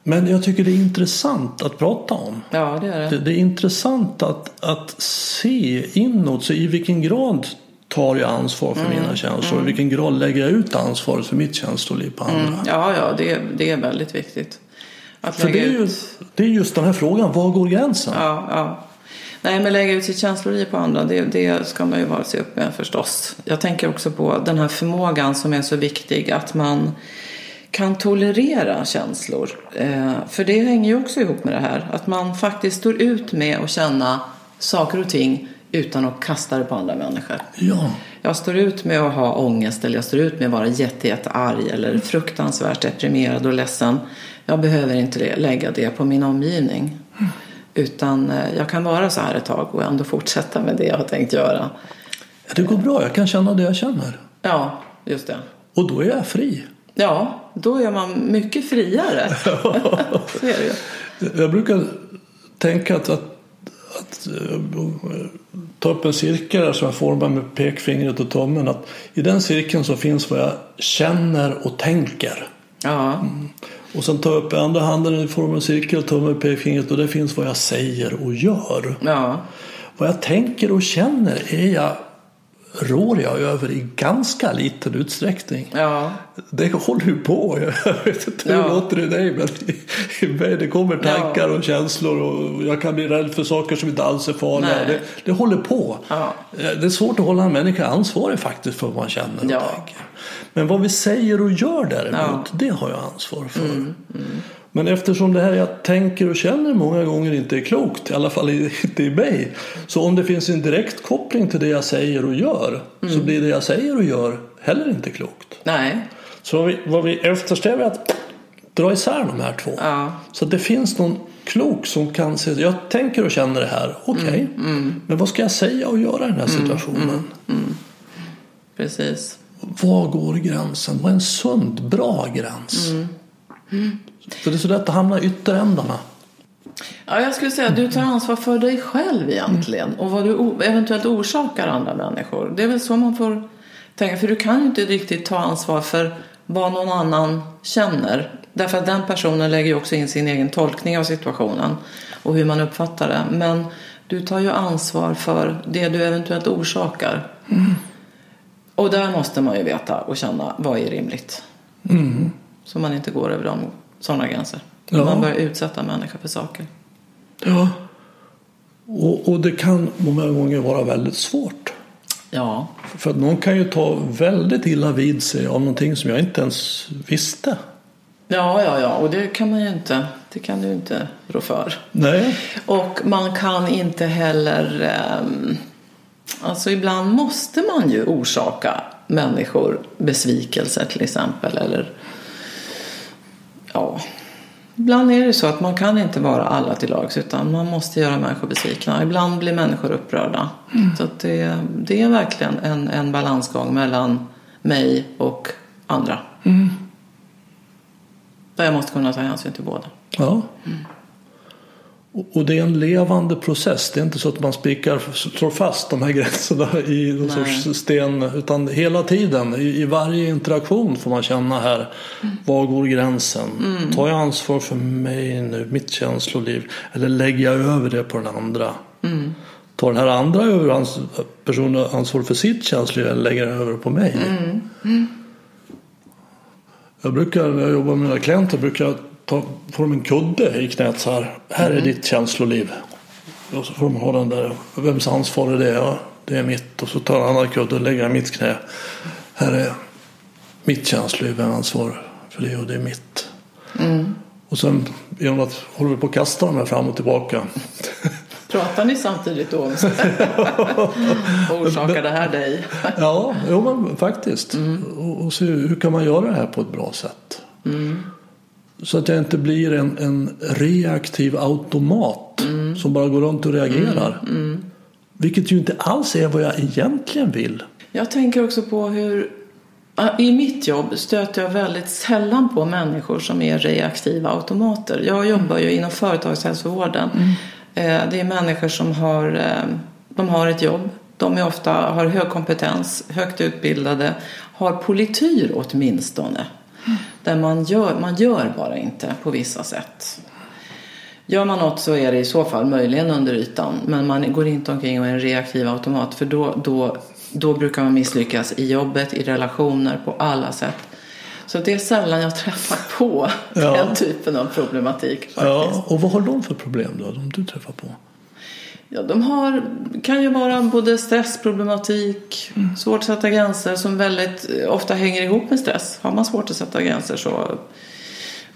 Men jag tycker det är intressant att prata om. Ja, det är det. Det, det är intressant att, att se inåt, så i vilken grad tar jag ansvar för Mm. mina känslor? I vilken grad lägger jag ut ansvaret för mitt känsloliv på andra? Mm. Ja, ja, det, det är väldigt viktigt. Att För det är, ju, det är just den här frågan, var går gränsen? Ja, ja. Nej, men lägga ut sitt känsloliv på andra, det, det ska man ju vara sig upp med förstås. Jag tänker också på den här förmågan som är så viktig, att man kan tolerera känslor. Eh, för det hänger ju också ihop med det här, att man faktiskt står ut med att känna saker och ting utan att kasta det på andra människor. Ja. Jag står ut med att ha ångest eller jag står ut med att vara jätte, jätte arg eller fruktansvärt deprimerad och ledsen. Jag behöver inte lägga det på min omgivning. Utan eh, jag kan vara så här ett tag och ändå fortsätta med det jag har tänkt göra. Ja, Det går bra, jag kan känna det jag känner. Ja, just det. Och då är jag fri. Ja, då är man mycket friare. så är det ju. Jag brukar tänka att, att, att eh, ta upp en cirkel som jag formar med pekfingret och tummen. Att I den cirkeln så finns vad jag känner och tänker. Ja, Och sen tar jag upp andra handen i form av en cirkel, tummen och pekfingret och det finns vad jag säger och gör. ja, Vad jag tänker och känner är jag, rår jag över i ganska liten utsträckning. ja, Det håller ju på. Jag vet inte hur Ja. det låter i dig men i, i mig det kommer tankar och känslor och jag kan bli rädd för saker som inte alls är farliga. Det, det håller på. Ja. Det är svårt att hålla en människa ansvarig faktiskt för vad man känner och Ja. tänker. Men vad vi säger och gör däremot, Ja. Mm, det har jag ansvar för. Men eftersom det här jag tänker och känner många gånger inte är klokt, i alla fall inte i mig. Så om det finns en direkt koppling till det jag säger och gör Mm. så blir det jag säger och gör heller inte klokt. nej, Så vad vi, vad vi eftersträvar är att dra isär de här två. ja, Så att det finns någon klok som kan se, jag tänker och känner det här, okej. Mm, Men vad ska jag säga och göra i den här situationen? precis. Var går gränsen? Vad är en sund, bra gräns? Mm. För det är så lätt att hamna i ytterändarna. Ja, jag skulle säga att du tar ansvar för dig själv egentligen och vad du eventuellt orsakar andra människor. Det är väl så man får tänka, för du kan ju inte riktigt ta ansvar för vad någon annan känner. Därför att den personen lägger ju också in sin egen tolkning av situationen och hur man uppfattar det. Men du tar ju ansvar för det du eventuellt orsakar. Och där måste man ju veta och känna vad är rimligt. Så man inte går över de, sådana gränser. Ja. Man börjar utsätta människor för saker. Ja. Och, och det kan många gånger vara väldigt svårt. Ja, För att någon kan ju ta väldigt illa vid sig av någonting som jag inte ens visste. ja, ja, ja. och det kan man ju inte. Det kan du inte rå för. Nej. Och man kan inte heller... ehm, alltså ibland måste man ju orsaka människor besvikelser till exempel. Eller ja, ibland är det så att man kan inte vara alla till lags utan man måste göra människor besvikna. Ibland blir människor upprörda. Så att det, det är verkligen en, en balansgång mellan mig och andra. Där jag måste kunna ta hänsyn till båda. Ja. Och- Och det är en levande process. Det är inte så att man spikar, slår fast de här gränserna i någon Nej. sorts sten. Utan hela tiden, i, varje interaktion får man känna här. Var går gränsen? Tar jag ansvar för mig nu, mitt känsloliv? Eller lägger jag över det på den andra? Tar den här andra över ans- personen ansvar för sitt känsloliv eller lägger den över på mig? Jag brukar, när jag jobbar med mina klienter, brukar ta, få dem en kudde i knät så här. Här är ditt känsloliv. Och så får de ha den där. Vems ansvar är det? Ja, det är mitt. Och så tar jag en annan kudde och lägger den i mitt knä. Här är mitt känsloliv. Vem ansvar för det? Och det är mitt. Och sen genom att håller vi på att kasta de här fram och tillbaka. Pratar ni samtidigt då? Orsakar det här dig? Ja, jo, men faktiskt. Och, och se hur kan man göra det här på ett bra sätt. Så att jag inte blir en, en reaktiv automat som bara går runt och reagerar. Vilket ju inte alls är vad jag egentligen vill. Jag tänker också på hur i mitt jobb stöter jag väldigt sällan på människor som är reaktiva automater. Jag jobbar ju inom företagshälsovården. Eh, Det är människor som har, eh, de har ett jobb. De är ofta, har hög kompetens, högt utbildade, har polityr åtminstone. Där man gör, man gör bara inte på vissa sätt. Gör man något så är det i så fall möjligen under ytan. Men man går inte omkring och är en reaktiv automat. För då, då, då brukar man misslyckas i jobbet, i relationer, på alla sätt. Så det är sällan jag träffar på Ja. den typen av problematik. Faktiskt. Ja, och vad har de för problem då, de du träffar på? Ja, de har, kan ju vara både stressproblematik, svårt att sätta gränser som väldigt eh, ofta hänger ihop med stress. Har man svårt att sätta gränser så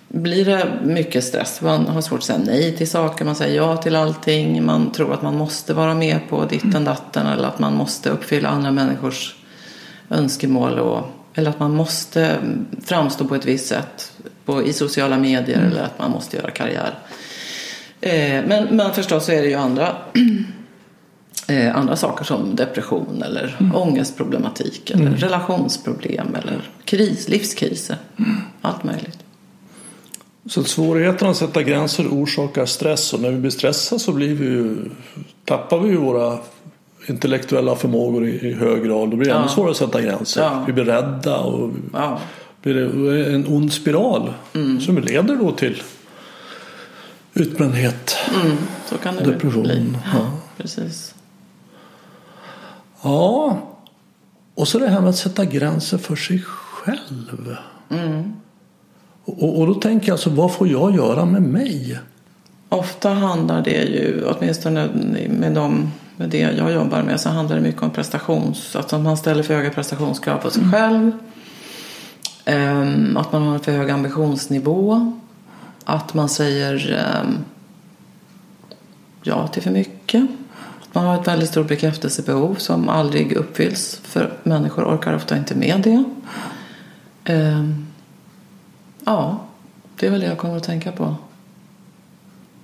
blir det mycket stress. Man har svårt att säga nej till saker, man säger ja till allting. Man tror att man måste vara med på ditten datten eller att man måste uppfylla andra människors önskemål. Och, eller att man måste framstå på ett visst sätt på, i sociala medier eller att man måste göra karriär. Eh, men, men förstås så är det ju andra, eh, andra saker som depression eller ångestproblematik eller relationsproblem eller kris, livskriser. Allt möjligt. Så svårigheten att sätta gränser orsakar stress och när vi blir stressade så blir vi ju, tappar vi ju våra intellektuella förmågor i, i hög grad. Då blir det ännu Ja. svårare att sätta gränser. Ja. Vi blir rädda och Ja, blir det en ond spiral som leder då till utbrändhet. mm, så kan det Depression, bli. ja. Precis. Ja, och så det här med att sätta gränser för sig själv. Och, och då tänker jag alltså, vad får jag göra med mig? Ofta handlar det ju, åtminstone med, de, med det jag jobbar med, så handlar det mycket om prestations... Att man ställer för höga prestationskrav på sig själv. Ehm, att man har en för hög ambitionsnivå. Att man säger ehm, ja till för mycket. Att man har ett väldigt stort bekräftelsebehov som aldrig uppfylls. För människor orkar ofta inte med det. Ehm, ja, det är väl det jag kommer att tänka på.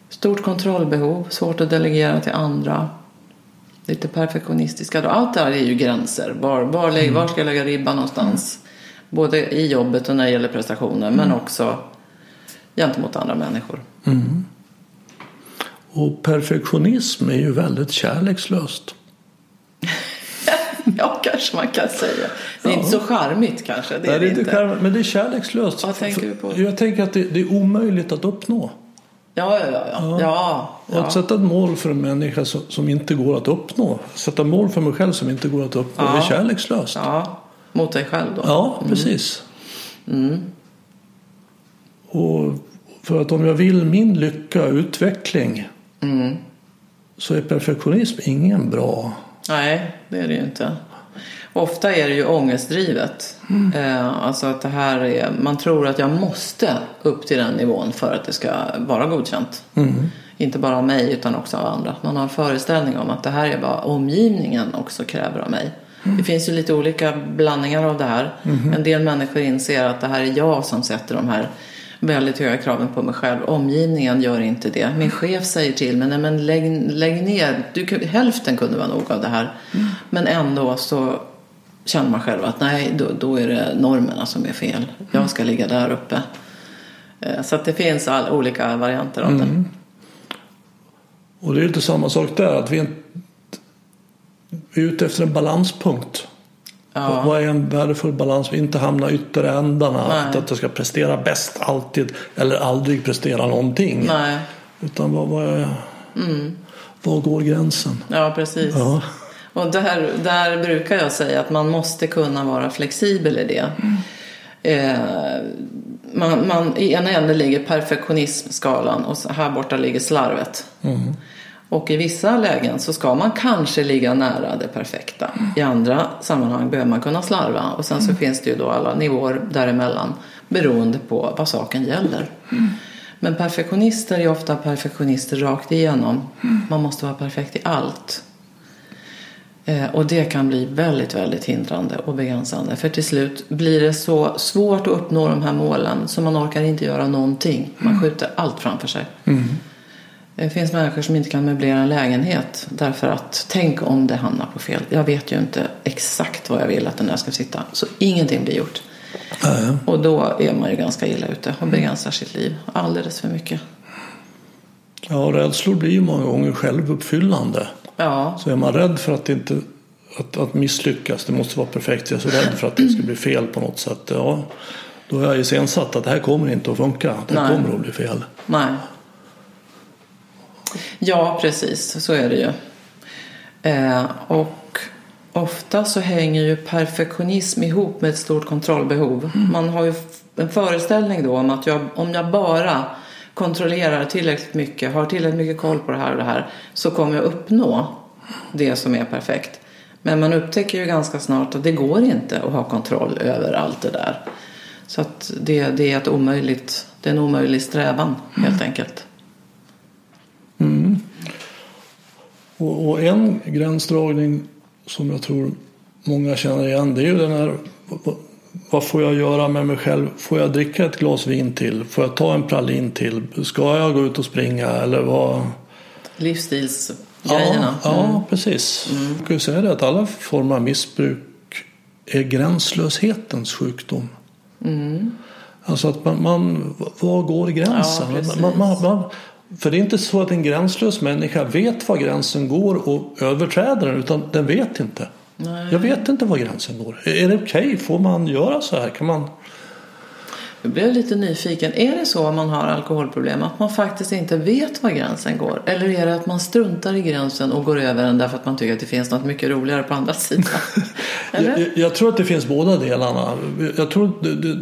Stort kontrollbehov, svårt att delegera till andra. Lite perfektionistiska. Allt det här är ju gränser. Var, var, var ska jag lägga ribban någonstans? Både i jobbet och när det gäller prestationer men också gentemot andra människor. Och perfektionism är ju väldigt kärlekslöst. Ja, kanske man kan säga. Det är Ja. inte så charmigt kanske. Det är det inte. charmigt, men det är kärlekslöst. Vad tänker du på? Jag tänker att det, det är omöjligt att uppnå. Ja, ja, ja. ja. ja, Och att ja. sätta ett mål för en människa som, som inte går att uppnå. Sätta mål för mig själv som inte går att uppnå. Ja. Det är kärlekslöst. Ja, ja. Mot dig själv då? precis. Mm. Och för att om jag vill min lycka och utveckling Mm. så är perfektionism ingen bra. Nej, det är det ju inte. Ofta är det ju ångestdrivet. Eh, alltså att det här är, man tror att jag måste upp till den nivån för att det ska vara godkänt. Inte bara av mig utan också av andra. Man har en föreställning om att det här är vad omgivningen också kräver av mig. Det finns ju lite olika blandningar av det här. En del människor inser att det här är jag som sätter de här väldigt höga kraven på mig själv. Omgivningen gör inte det. Min chef säger till mig, nej men lägg, lägg ner, du, hälften kunde vara nog av det här. Men ändå så känner man själv att nej, då, då är det normerna som är fel. Jag ska ligga där uppe. Eh, Så det finns all, olika varianter av det. Och det är lite samma sak där. Att vi är, vi är ute efter en balanspunkt. Ja. Vad är en värdefull balans? Inte hamna ytterändarna. Nej. Att, att jag ska prestera bäst alltid. Eller aldrig prestera någonting. Nej, Utan vad, vad, är, var går gränsen? ja precis. Ja. Och där, där brukar jag säga att man måste kunna vara flexibel i det. Eh, man, man, I ena änden ligger perfektionismskalan och här borta ligger slarvet. Och i vissa lägen så ska man kanske ligga nära det perfekta. I andra sammanhang behöver man kunna slarva. Och sen så finns det ju då alla nivåer däremellan beroende på vad saken gäller. Men perfektionister är ofta perfektionister rakt igenom. Man måste vara perfekt i allt. Eh, och det kan bli väldigt, väldigt hindrande och begränsande. För till slut blir det så svårt att uppnå de här målen så man orkar inte göra någonting. Man skjuter allt framför sig. Det finns människor som inte kan möblera en lägenhet därför att tänk om det hamnar på fel. Jag vet ju inte exakt vad jag vill att den där ska sitta. Så ingenting blir gjort. Nej. Och då är man ju ganska illa ute och begränsar sitt liv alldeles för mycket. Ja, rädslor blir ju många gånger självuppfyllande. Ja, Så är man rädd för att, inte, att, att misslyckas, det måste vara perfekt, jag är så rädd för att det ska bli fel på något sätt. Ja, då är jag iscensatt att det här kommer inte att funka, det Nej. kommer att bli fel. nej. Ja, precis. Så är det ju. Eh, och ofta så hänger ju perfektionism ihop med ett stort kontrollbehov. Man har ju en föreställning då om att jag, om jag bara kontrollerar tillräckligt mycket, har tillräckligt mycket koll på det här och det här, så kommer jag uppnå det som är perfekt. Men man upptäcker ju ganska snart att det går inte att ha kontroll över allt det där. Så att det, det är ett omöjligt, det är en omöjlig strävan helt enkelt. Och, och en gränsdragning som jag tror många känner igen det är ju den här vad- får jag göra med mig själv? Får jag dricka ett glas vin till? Får jag ta en pralin till? Ska jag gå ut och springa? Eller vad? Livsstilsgrejerna. Ja, Mm. ja precis. Jag kan ju säga det att alla former av missbruk är gränslöshetens sjukdom. Alltså att man, man var går gränsen? Ja, man, man, man, för det är inte så att en gränslös människa vet var gränsen går och överträder den utan den vet inte. Nej. Jag vet inte var gränsen går. Är det okej? Får man göra så här? Kan man... Jag blev lite nyfiken. Är det så om man har alkoholproblem att man faktiskt inte vet var gränsen går? Eller är det att man struntar i gränsen och går över den därför att man tycker att det finns något mycket roligare på andra sidan? Jag, jag tror att det finns båda delarna. Jag tror,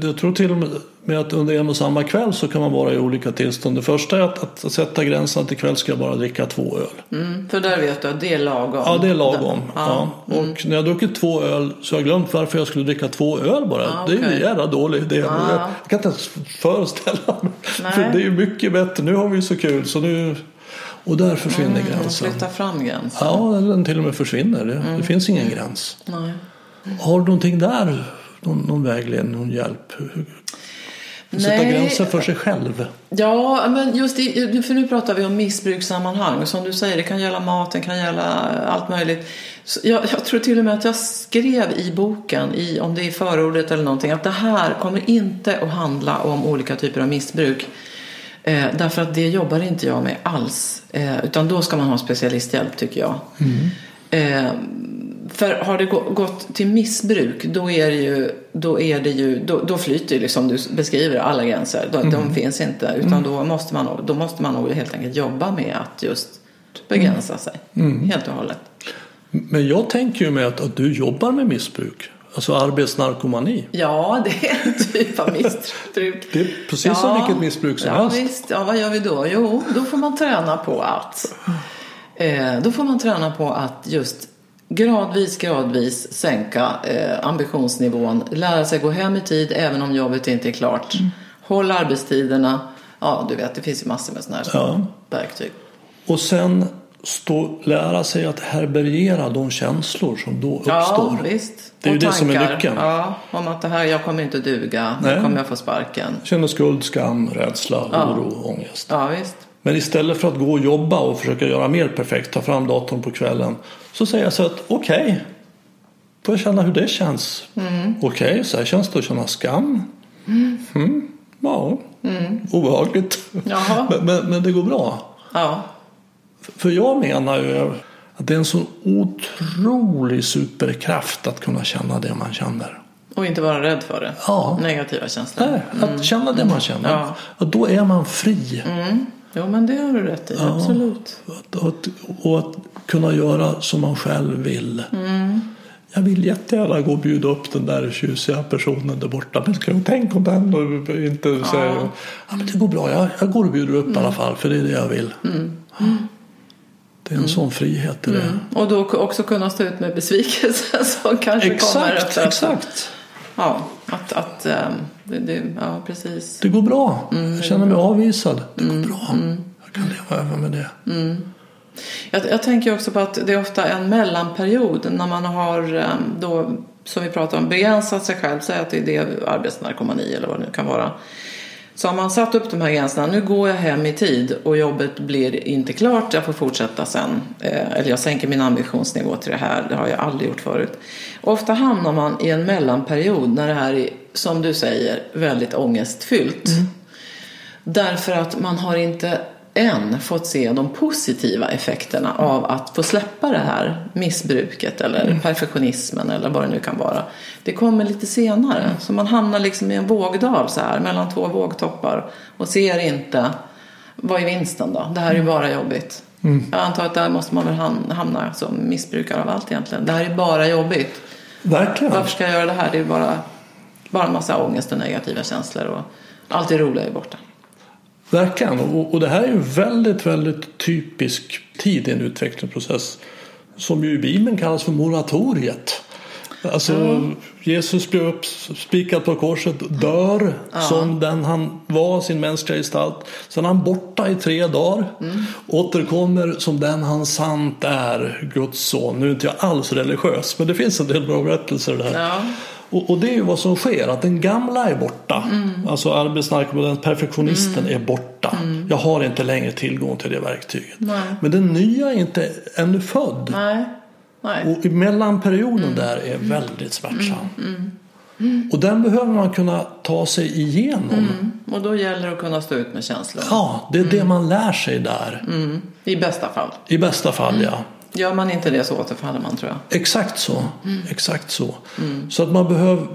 jag tror till och med att under en och samma kväll så kan man vara i olika tillstånd. Det första är att, att sätta gränsen att ikväll ska jag bara dricka två öl. Mm, för där vet du att det är lagom. Ja, det är lagom. Ja. Mm. Ja. Och när jag druckit två öl så har jag glömt varför jag skulle dricka två öl bara. Ja, Det är ju en jävla dålig idé. Ja. Jag kan inte ens föreställa mig. För det är ju mycket bättre. Nu har vi så kul så nu... Och där försvinner Mm, gränsen. flytta fram gränsen. Ja, den till och med försvinner. Det, Mm. det finns ingen gräns. Nej. Har du någonting där? Någon, någon vägledning, någon hjälp? Hur- Sätta gränser för sig själv. Ja, men just i, för nu pratar vi om missbrukssammanhang. Som du säger, det kan gälla mat, det kan gälla allt möjligt. Jag, jag tror till och med att jag skrev i boken, i, om det är i förordet eller någonting, att det här kommer inte att handla om olika typer av missbruk. Eh, därför att det jobbar inte jag med alls. Eh, utan då ska man ha specialisthjälp tycker jag. Eh, för har det gå- gått till missbruk då är det ju, då, är det ju, då, då flyter ju liksom du beskriver alla gränser. De, de finns inte. Utan då, måste man, då måste man nog helt enkelt jobba med att just begränsa sig. Helt och hållet. Men jag tänker ju med att, att du jobbar med missbruk. Alltså arbetsnarkomani. Ja, det är en typ av missbruk. Det är precis som vilket missbruk som ja, helst. Visst. Ja, vad gör vi då? Jo, då får man träna på att eh, då får man träna på att just gradvis, gradvis sänka eh, ambitionsnivån. Lära sig gå hem i tid även om jobbet inte är klart. Mm. Håll arbetstiderna. Ja, du vet, det finns ju massor med sådana här Ja. verktyg. Och sen stå, lära sig att härbärgera de känslor som då uppstår. Ja, visst. Det är ju Och det som är tankar. nyckeln. Ja, om att det här, jag kommer inte duga. Nu Nej. kommer jag få sparken. Känner skuld, skam, rädsla, Ja. oro, ångest. Ja, visst. Men istället för att gå och jobba och försöka göra mer perfekt, ta fram datorn på kvällen. Så säger jag så att okej, får jag känna hur det känns. Mm. Okej, så här känns det att känna skam. Mm. Ja, obehagligt. Mm. Jaha. Men, men, men det går bra. Ja. För jag menar ju att det är en sån otrolig superkraft att kunna känna det man känner. Och inte vara rädd för det. Ja. Negativa känslor. Nej, att känna det man känner. Ja. Då är man fri. Mm. Jo, men det har du rätt i. Absolut. Att, att, och att kunna göra som man själv vill. Jag vill jättegärna gå och bjuda upp den där tjusiga personen där borta. Men ska jag tänka om den och inte säga ja. men det går bra, jag, jag går och bjuder upp i alla fall för det är det jag vill. Det är en sån frihet i det. Och då också kunna stå ut med besvikelsen som kanske kommer Exakt, efter att- exakt. Ja, att, att ehm, det, det, ja, precis. Det går bra. jag känner mig avvisad. Det går bra. Jag kan leva över med det. Jag, jag tänker också på att det är ofta en mellanperiod när man har eh, då, som vi pratar om, begränsat sig själv, säg att det är det arbetsnarkomani eller vad det nu kan vara. Så har man satt upp de här gränserna, nu går jag hem i tid och jobbet blir inte klart, jag får fortsätta sen. Eh, eller jag sänker min ambitionsnivå till det här, det har jag aldrig gjort förut. Ofta hamnar man i en mellanperiod när det här är, som du säger, väldigt ångestfyllt. Mm. Därför att man har inte än fått se de positiva effekterna av att få släppa det här missbruket eller mm. perfektionismen eller vad det nu kan vara. Det kommer lite senare. Mm. Så man hamnar liksom i en vågdal så här mellan två vågtoppar och ser inte vad är vinsten då? Det här är ju mm. bara jobbigt. Mm. Jag antar att där måste man väl hamna som missbrukare av allt egentligen. Det här är bara jobbigt. Verkligen. Varför ska jag göra det här? Det är bara, bara en massa ångest och negativa känslor och allt det roliga är borta. Verkligen, och, och det här är ju väldigt, väldigt typisk tid i en utvecklingsprocess som ju i Bibeln kallas för moratoriet. Alltså mm. Jesus blir uppspikad på korset, dör ja. som den han var, sin mänskliga gestalt. Sen är han borta i tre dagar, mm. återkommer som den han sant är, Guds son. Nu är inte jag alls religiös, men det finns en del bra berättelser där. Och, och, det är ju vad som sker, att den gamla är borta. Mm. Alltså arbetsnarkomanen, perfektionisten mm. är borta. Mm. Jag har inte längre tillgång till det verktyget. Nej. Men den nya är inte ännu född. Nej. Nej. Och mellanperioden mm. där är väldigt smärtsam. Mm. Mm. Och den behöver man kunna ta sig igenom. Och då gäller det att kunna stå ut med känslorna. Ja, det är det man lär sig där. I bästa fall. I bästa fall, ja. Gör man inte det så återfaller man tror jag. Exakt så. Mm. Exakt så. Mm. Så att man behöver,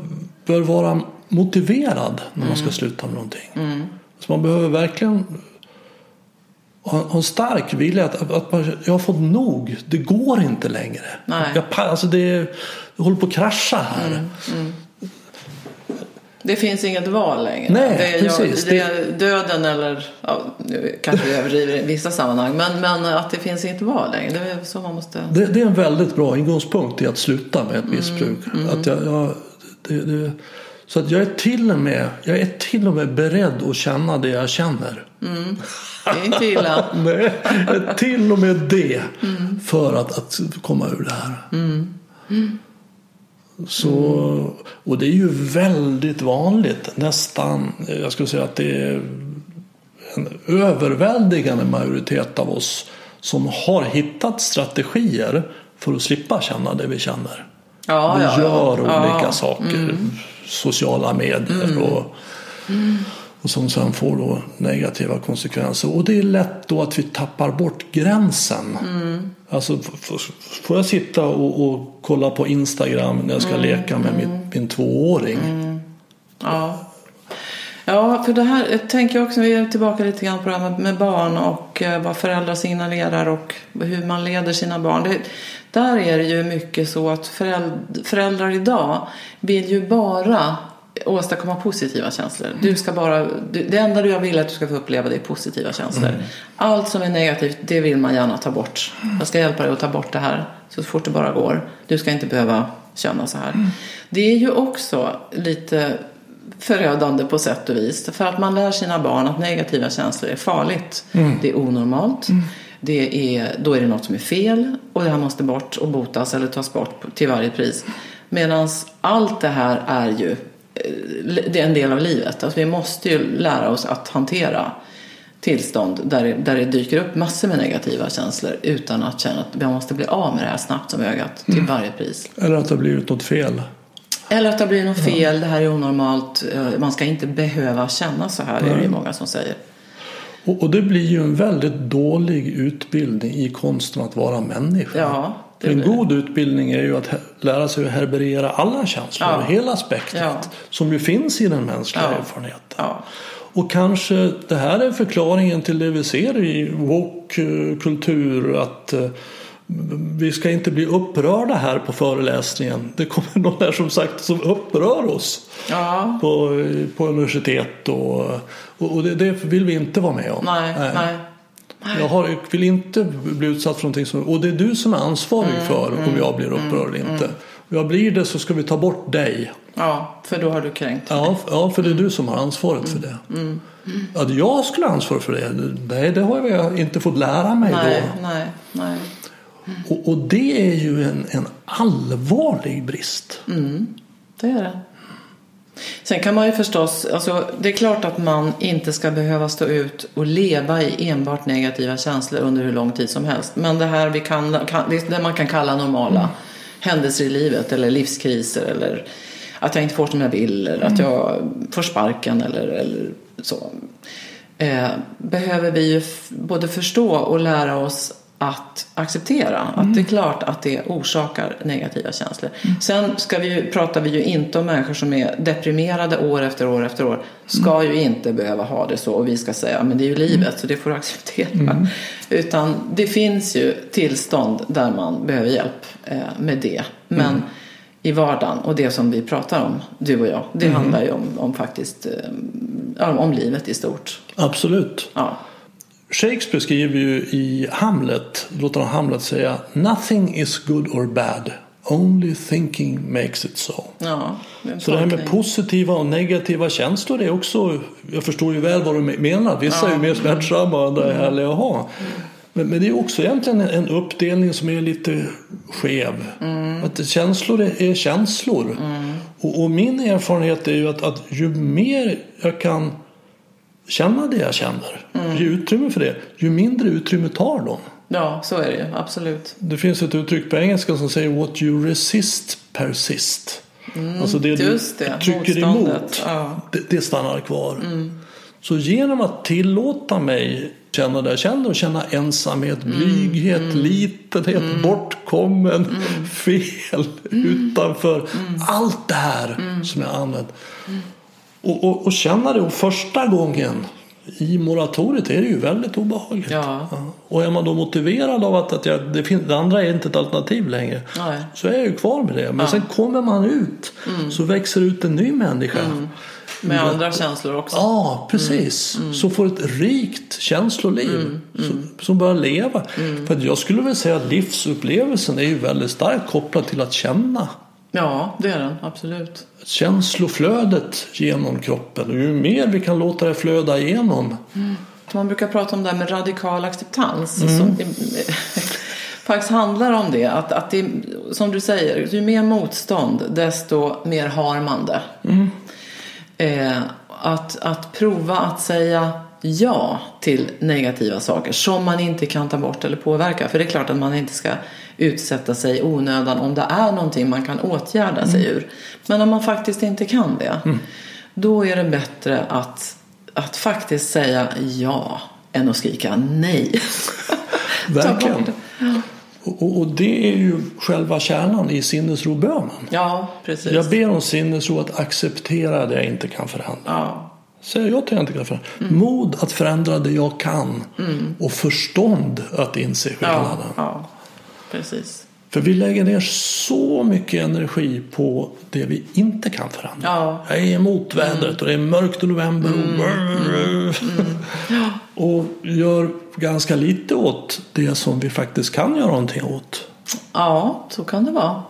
bör vara motiverad när man ska mm. sluta med någonting. Mm. Så man behöver verkligen ha en stark vilja att, att man, jag har fått nog. Det går inte längre. Nej. Jag, alltså det, jag håller på att krascha här. Mm. Mm. Det finns inget val längre. Nej, det, är precis. Jag, det är döden eller, ja, nu kanske vi överdriver i vissa sammanhang, men, men att det finns inget val längre. Det är så man måste... Det, det är en väldigt bra ingångspunkt i att sluta med ett mm, missbruk. Mm, mm. Att jag, jag det, det, så att jag är, till och med, jag är till och med beredd att känna det jag känner. Mm. Det är inte illa. Nej, till och med det mm. för att, att komma ur det här. Mm. Så, och det är ju väldigt vanligt, nästan, jag skulle säga att det är en överväldigande majoritet av oss som har hittat strategier för att slippa känna det vi känner. Ja, vi ja, gör ja. olika saker, mm. sociala medier mm. Och, som sen får då negativa konsekvenser. Och det är lätt då att vi tappar bort gränsen. Mm. Alltså, får jag sitta och, och, kolla på Instagram när jag ska mm, leka med mm. min, min tvååring? Mm. Ja. ja, för det här jag tänker jag också, vi är tillbaka lite grann på det här med barn och eh, vad föräldrar signalerar och hur man leder sina barn. Det, där är det ju mycket så att föräldrar, föräldrar idag vill ju bara åstadkomma positiva känslor. Du ska bara, det enda du vill att du ska få uppleva det är positiva känslor. Mm. Allt som är negativt, det vill man gärna ta bort. Jag ska hjälpa dig att ta bort det här så fort det bara går. Du ska inte behöva känna så här. Mm. Det är ju också lite förödande på sätt och vis. För att man lär sina barn att negativa känslor är farligt. Mm. Det är onormalt. Mm. Det är, då är det något som är fel och det här måste bort och botas eller tas bort till varje pris. Medan allt det här är ju det är en del av livet. Alltså vi måste ju lära oss att hantera tillstånd där det, där det dyker upp massor med negativa känslor utan att känna att vi måste bli av med det här snabbt som ögat till mm. varje pris. Eller att det har blivit något fel. Eller att det har blivit något fel, det här är onormalt, eh, man ska inte behöva känna så här, Nej. är det ju många som säger. Och, och, det blir ju en väldigt dålig utbildning i konsten att vara människa. Ja, en god utbildning är ju att lära sig att herberera alla känslor, ja. hela spektrat, ja. som ju finns i den mänskliga ja. erfarenheten. Och kanske det här är förklaringen till det vi ser i woke-kultur, att eh, vi ska inte bli upprörda här på föreläsningen. Det kommer någon där som sagt som upprör oss ja. på, på universitet och, och det, det, vill vi inte vara med om. Nej, nej. nej. Jag har, vill inte bli utsatt för någonting som, och det är du som är ansvarig mm, för mm, om jag blir upprörd eller mm, inte. Om jag blir det så ska vi ta bort dig. Ja, för då har du kränkt mig. Ja, f- ja, för det är du som har ansvaret för det. Att jag skulle ha ansvar för det, nej det har jag inte fått lära mig Nej, då. nej, nej. Och, och det är ju en, en allvarlig brist. Det är det. Sen kan man ju förstås, alltså, det är klart att man inte ska behöva stå ut och leva i enbart negativa känslor under hur lång tid som helst. Men det här vi kan, kan, det man kan kalla normala händelser i livet eller livskriser eller att jag inte får som jag vill eller att jag får sparken eller, eller så. Eh, behöver vi ju både förstå och lära oss att acceptera att det är klart att det orsakar negativa känslor. Sen ska vi ju, pratar vi ju inte om människor som är deprimerade år efter år efter år. Ska ju inte behöva ha det så och vi ska säga men det är ju livet så det får du acceptera. Utan det finns ju tillstånd där man behöver hjälp eh, med det. Men i vardagen och det som vi pratar om, du och jag, det handlar ju om, om faktiskt eh, om livet i stort. Absolut. Ja. Shakespeare skriver ju i Hamlet, låter han Hamlet säga Nothing is good or bad, only thinking makes it so. Ja, det Så det här med positiva och negativa känslor är också, jag förstår ju väl vad du menar, vissa är ju mer smärtsamma och andra är härliga att ha. Men, men det är också egentligen en uppdelning som är lite skev. Att känslor är, är känslor. Och, och min erfarenhet är ju att, att ju mer jag kan känna det jag känner, ge utrymme för det, ju mindre utrymme tar de. Ja, så är det ju. Absolut. Det finns ett uttryck på engelska som säger What you resist persist. alltså det du det, trycker emot, ja. Mm. det, det stannar kvar. Så genom att tillåta mig känna det jag känner och känna ensamhet, Mm. blyghet, litenhet, bortkommen, fel, utanför. Allt det här Mm. som jag använt. Och, och, och känna det och första gången i moratoriet är det ju väldigt obehagligt. Ja. Och är man då motiverad av att, att jag, det, finns, det andra är inte ett alternativ längre Nej. så är jag ju kvar med det. Men sen kommer man ut så växer ut en ny människa. Med andra känslor också. Ja, precis. Så får ett rikt känsloliv som, som börjar leva. För jag skulle väl säga att livsupplevelsen är ju väldigt starkt kopplad till att känna. Ja, det är den. Absolut. Känsloflödet genom kroppen. Och ju mer vi kan låta det flöda igenom. Man brukar prata om det här med radikal acceptans. Som faktiskt handlar om det. Att, att det, som du säger, ju mer motstånd desto mer har man det. Eh, att, att prova att säga ja till negativa saker som man inte kan ta bort eller påverka. För det är klart att man inte ska utsätta sig i onödan om det är någonting man kan åtgärda sig ur. Men om man faktiskt inte kan det, då är det bättre att, att faktiskt säga ja än att skrika nej. Verkligen. Och, och, det är ju själva kärnan i sinnesrobönen. Ja, precis. Jag ber om sinnesro att acceptera det jag inte kan förändra. Ja, Säger jag till jag inte kan förändra. Mod att förändra det jag kan. Och förstånd att inse ja, skillnaden. ja, precis. För vi lägger ner så mycket energi på det vi inte kan förändra. Ja, Jag är emot vädret och det är mörkt i november. Och, och gör ganska lite åt det som vi faktiskt kan göra någonting åt. ja så kan det vara.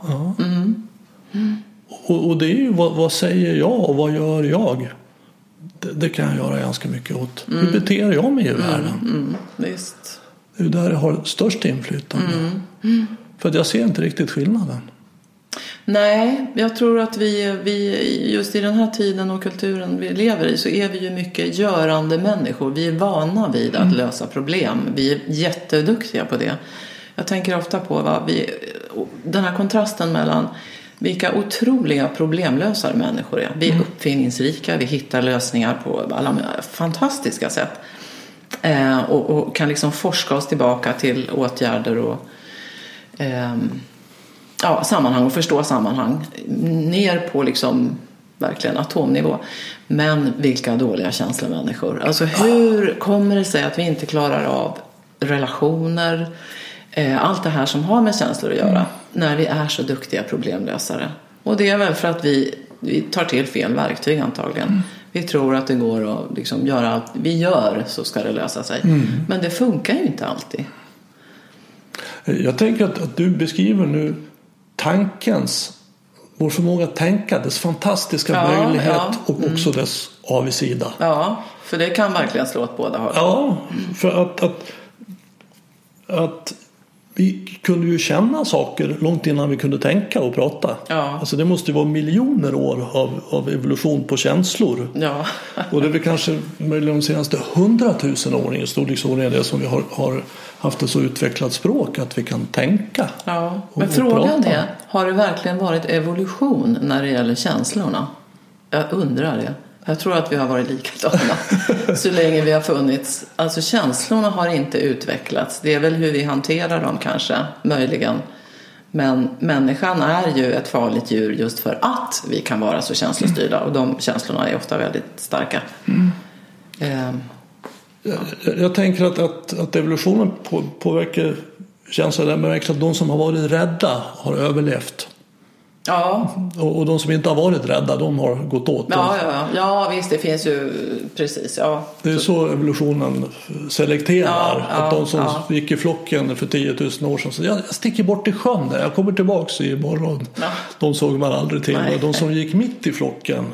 Och, och det är ju vad, vad säger jag och vad gör jag? Det, det kan jag göra ganska mycket åt. Hur beter jag mig i världen? Mm. Det är ju där jag har störst inflytande. För att jag ser inte riktigt skillnaden. Nej, jag tror att vi, vi just i den här tiden och kulturen vi lever i så är vi ju mycket görande människor. Vi är vana vid att lösa problem. Vi är jätteduktiga på det. Jag tänker ofta på vad vi, den här kontrasten mellan vilka otroliga problemlösare människor är. Vi är uppfinningsrika, vi hittar lösningar på alla fantastiska sätt. Eh, och, och kan liksom forska oss tillbaka till åtgärder och ehm, ja, sammanhang och förstå sammanhang ner på liksom verkligen atomnivå. Men vilka dåliga känslomänniskor. Alltså hur kommer det sig att vi inte klarar av relationer, eh, allt det här som har med känslor att göra när vi är så duktiga problemlösare? Och det är väl för att vi, vi tar till fel verktyg antagligen. Vi tror att det går att liksom göra allt vi gör så ska det lösa sig. Men det funkar ju inte alltid. Jag tänker att, att du beskriver nu tankens vår förmåga att tänka, dess fantastiska Ja, möjlighet ja. och också dess avigsida. Ja, för det kan verkligen slå åt båda håll. Ja, för att, att, att vi kunde ju känna saker långt innan vi kunde tänka och prata. Ja. Alltså det måste ju vara miljoner år av, av evolution på känslor. Ja, Och det är väl kanske möjligen de senaste hundratusen åren i storleksordningen det som vi har, har haft ett så utvecklat språk att vi kan tänka. ja. Och- Men frågan är, har det verkligen varit evolution när det gäller känslorna? Jag undrar det. Jag tror att vi har varit likadana så länge vi har funnits. Alltså känslorna har inte utvecklats. Det är väl hur vi hanterar dem kanske, möjligen. Men människan är ju ett farligt djur just för att vi kan vara så känslostyrda och de känslorna är ofta väldigt starka. Ehm, Jag, jag tänker att, att, att evolutionen på, påverkar känslor där bemärks att de som har varit rädda har överlevt. Ja, Och, och de som inte har varit rädda de har gått åt. ja, ja, ja, ja, visst det finns ju precis. Ja. Det är så evolutionen selekterar. Ja, att de som gick i flocken för 10 000 år sedan så jag, sticker bort i sjön där, jag kommer tillbaks imorgon. Ja. De såg man aldrig till. Nej. De som gick mitt i flocken,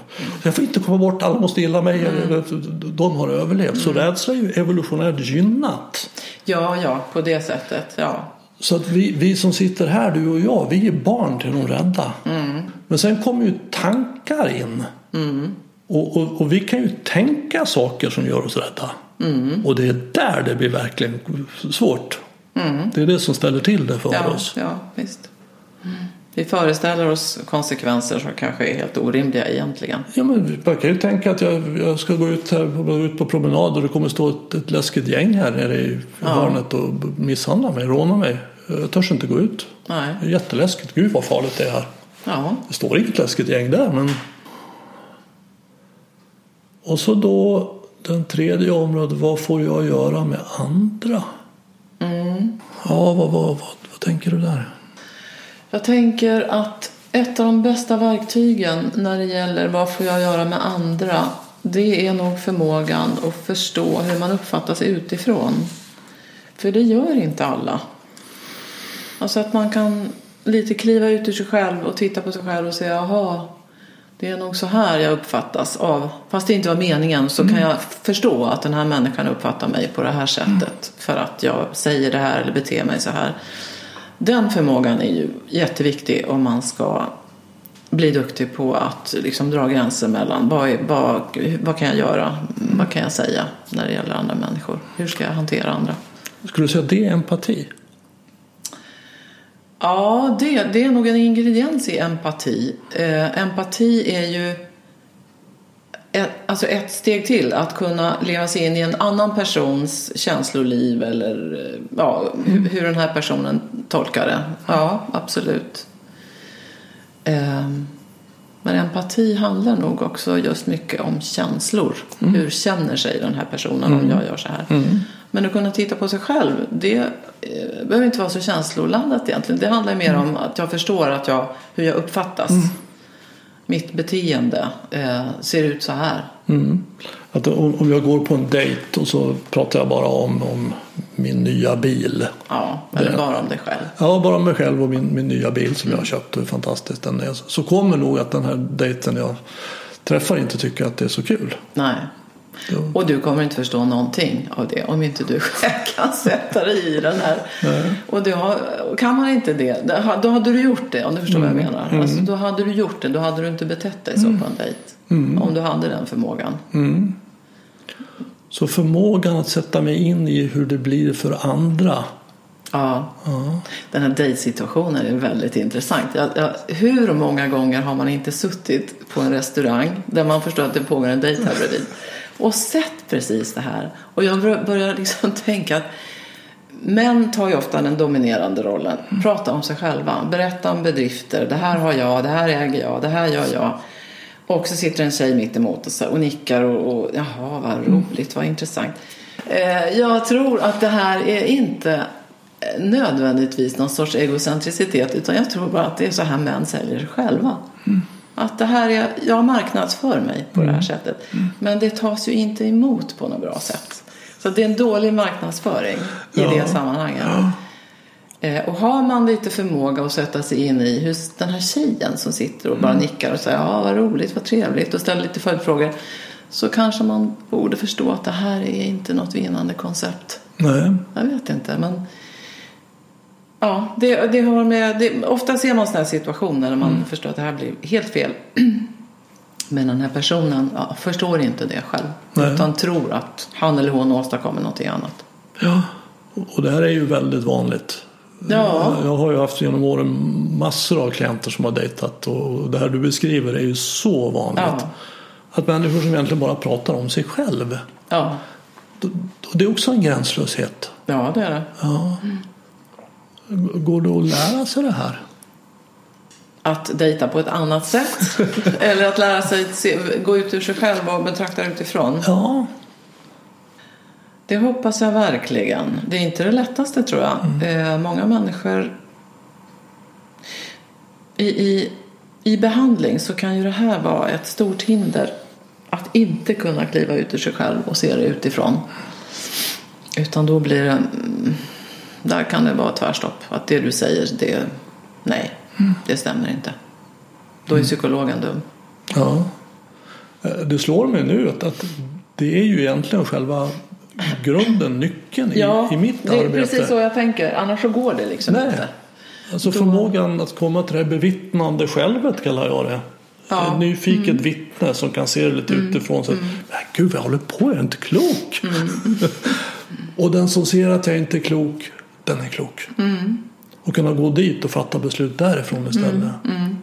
jag får inte komma bort, alla måste gilla mig. Mm. De har överlevt. Så rädsla är ju evolutionärt gynnat. ja, ja, på det sättet. Ja. Så att vi, vi som sitter här, du och jag, vi är barn till de rädda. Men sen kommer ju tankar in. Och, och, och vi kan ju tänka saker som gör oss rädda. Och det är där det blir verkligen svårt. Det är det som ställer till det för Ja, oss. ja visst. Vi föreställer oss konsekvenser som kanske är helt orimliga egentligen. Ja, men man kan ju tänka att jag, jag ska gå ut, här, gå ut på promenad och det kommer stå ett, ett läskigt gäng här nere i hörnet och misshandla mig, råna mig. Jag törs inte gå ut. Nej. Det är jätteläskigt. Gud vad farligt det är här. Ja, Det står inget läskigt gäng där men... Och så då den tredje området, vad får jag göra med andra? Ja, vad, vad, vad, vad tänker du där? Jag tänker att ett av de bästa verktygen när det gäller vad får jag göra med andra det är nog förmågan att förstå hur man uppfattas utifrån. För det gör inte alla. Alltså att man kan lite kliva ut ur sig själv och titta på sig själv och säga jaha, det är nog så här jag uppfattas av. Fast det inte var meningen så kan jag förstå att den här människan uppfattar mig på det här sättet. För att jag säger det här eller beter mig så här. Den förmågan är ju jätteviktig om man ska bli duktig på att liksom dra gränser mellan vad, är, vad, vad kan jag göra, vad kan jag säga när det gäller andra människor. Hur ska jag hantera andra? Skulle du säga att det är empati? Ja, det, det är nog en ingrediens i empati. Eh, empati är ju ett, alltså ett steg till att kunna leva sig in i en annan persons känsloliv eller ja, hur, hur den här personen tolkar det. Ja, absolut. Eh, men empati handlar nog också just mycket om känslor. Hur känner sig den här personen om jag gör så här? Men att kunna titta på sig själv, det eh, behöver inte vara så känsloladdat egentligen. Det handlar mer om att jag förstår att jag, hur jag uppfattas. Mitt beteende eh, ser ut så här. Mm. Att om, om jag går på en dejt och så pratar jag bara om, om min nya bil. Ja, eller Det- bara om dig själv. Ja, bara om mig själv och min, min nya bil som jag har köpt och hur fantastisk den är. Så kommer nog att den här dejten jag träffar inte tycker att det är så kul. Nej. Ja. Och du kommer inte förstå någonting av det om inte du själv kan sätta dig i den här. Och du har, kan man inte det, då ha- då hade du gjort det om du förstår vad jag menar. Alltså, då hade du gjort det, då hade du inte betett dig så på en dejt. Om du hade den förmågan. Så förmågan att sätta mig in i hur det blir för andra. Ja. Den här dejtsituationen är väldigt intressant. Jag, jag, hur många gånger har man inte suttit på en restaurang där man förstår att det pågår en dejt här bredvid och sett precis det här. Och jag bör- börjar liksom tänka att män tar ju ofta den dominerande rollen. Prata om sig själva, berätta om bedrifter. Det här har jag, det här äger jag, det här gör jag. Och så sitter en tjej mitt emot och, så, och nickar och, och jaha vad roligt, vad intressant. Eh, jag tror att det här är inte nödvändigtvis någon sorts egocentricitet utan jag tror bara att det är så här män säljer sig själva. Att det här är, jag marknadsför mig på det här sättet. Men det tas ju inte emot på något bra sätt. Så det är en dålig marknadsföring i Ja. det sammanhanget. Eh, och har man lite förmåga att sätta sig in i hur den här tjejen som sitter och bara nickar och säger ja vad roligt, vad trevligt och ställer lite följdfrågor. Så kanske man borde förstå att det här är inte något vinnande koncept. Nej. Jag vet inte men Ja, det, det har med, det, ofta ser man sådana här situationer när man förstår att det här blir helt fel. Men den här personen ja, förstår inte det själv. Nej. Utan tror att han eller hon åstadkommer någonting annat. Ja, och det här är ju väldigt vanligt. Ja. Jag har ju haft genom åren massor av klienter som har dejtat och det här du beskriver är ju så vanligt. Ja. Att människor som egentligen bara pratar om sig själv. Ja, det är också en gränslöshet. ja det är det. Ja. Går det att lära sig det här? Att dejta på ett annat sätt. eller att lära sig att se, gå ut ur sig själv och betrakta utifrån. Ja, Det hoppas jag verkligen. Det är inte det lättaste tror jag. Eh, många människor i, i, i behandling så kan ju det här vara ett stort hinder. Att inte kunna kliva ut ur sig själv och se det utifrån. Utan då blir det, mm, där kan det vara tvärstopp. Att det du säger, det, nej, det stämmer inte. Då är psykologen dum. ja. Eh, Det slår mig nu att, att det är ju egentligen själva grunden, nyckeln i, i mitt det är arbete. precis så jag tänker. Annars så går det liksom Nej. inte. Alltså förmågan att komma till det här bevittnande självet kallar jag det. Ja. Mm. Ett nyfiket vittne som kan se det lite utifrån. Så att, Men gud vad jag håller på, jag är inte klok. Mm. och den som ser att jag inte är klok, den är klok. Mm. Och kunna gå dit och fatta beslut därifrån istället. Mm.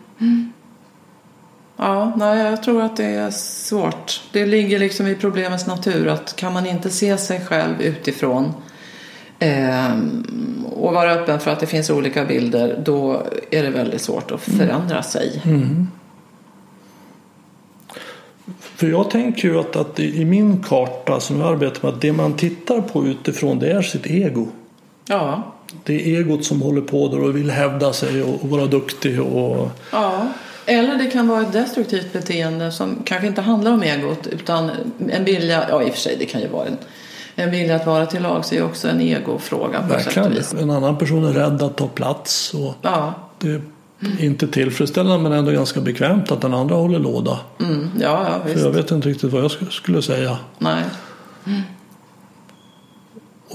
Ja, nej, jag tror att det är svårt. Det ligger liksom i problemets natur att kan man inte se sig själv utifrån ehm, och vara öppen för att det finns olika bilder då är det väldigt svårt att förändra sig. För jag tänker ju att, att i i min karta som jag arbetar med, att det man tittar på utifrån det är sitt ego. Ja, Det är egot som håller på där och vill hävda sig och, vara duktig. Och, ja. Eller det kan vara ett destruktivt beteende som kanske inte handlar om egot utan en vilja, ja i och för sig det kan ju vara en, en vilja att vara till lag så är också en egofråga på sätt verkligen. vis. En annan person är rädd att ta plats. Och Ja, det är inte tillfredsställande men ändå ganska bekvämt att den andra håller låda. mm, ja, ja För visst. jag vet inte riktigt vad jag sk- skulle säga. Nej.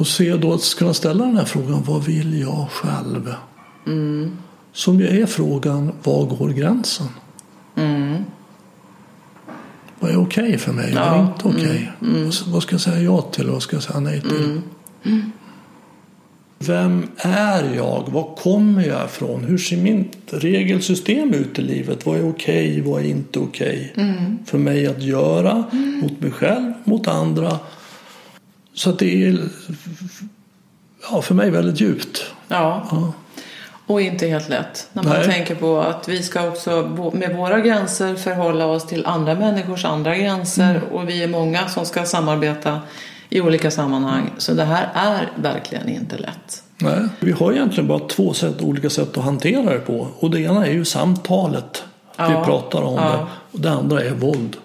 Och se då att kunna ställa den här frågan, vad vill jag själv? Som ju är frågan, var går gränsen? Vad är okej för mig? Vad är Ja, inte okej? Vad- Vad ska jag säga ja till och vad ska jag säga nej till? Vem är jag? Var kommer jag ifrån? Hur ser mitt regelsystem ut i livet? Vad är okej? Vad är inte okej? För mig att göra mot mig själv, mot andra. Så att det är ja, för mig väldigt djupt. Ja. Ja. Och inte helt lätt. När man Nej. tänker på att vi ska också med våra gränser förhålla oss till andra människors andra gränser. Och vi är många som ska samarbeta i olika sammanhang. Så det här är verkligen inte lätt. Nej. Vi har egentligen bara två sätt, olika sätt att hantera det på. Och det ena är ju samtalet. Ja. Vi pratar om Ja. det. Och det andra är våld.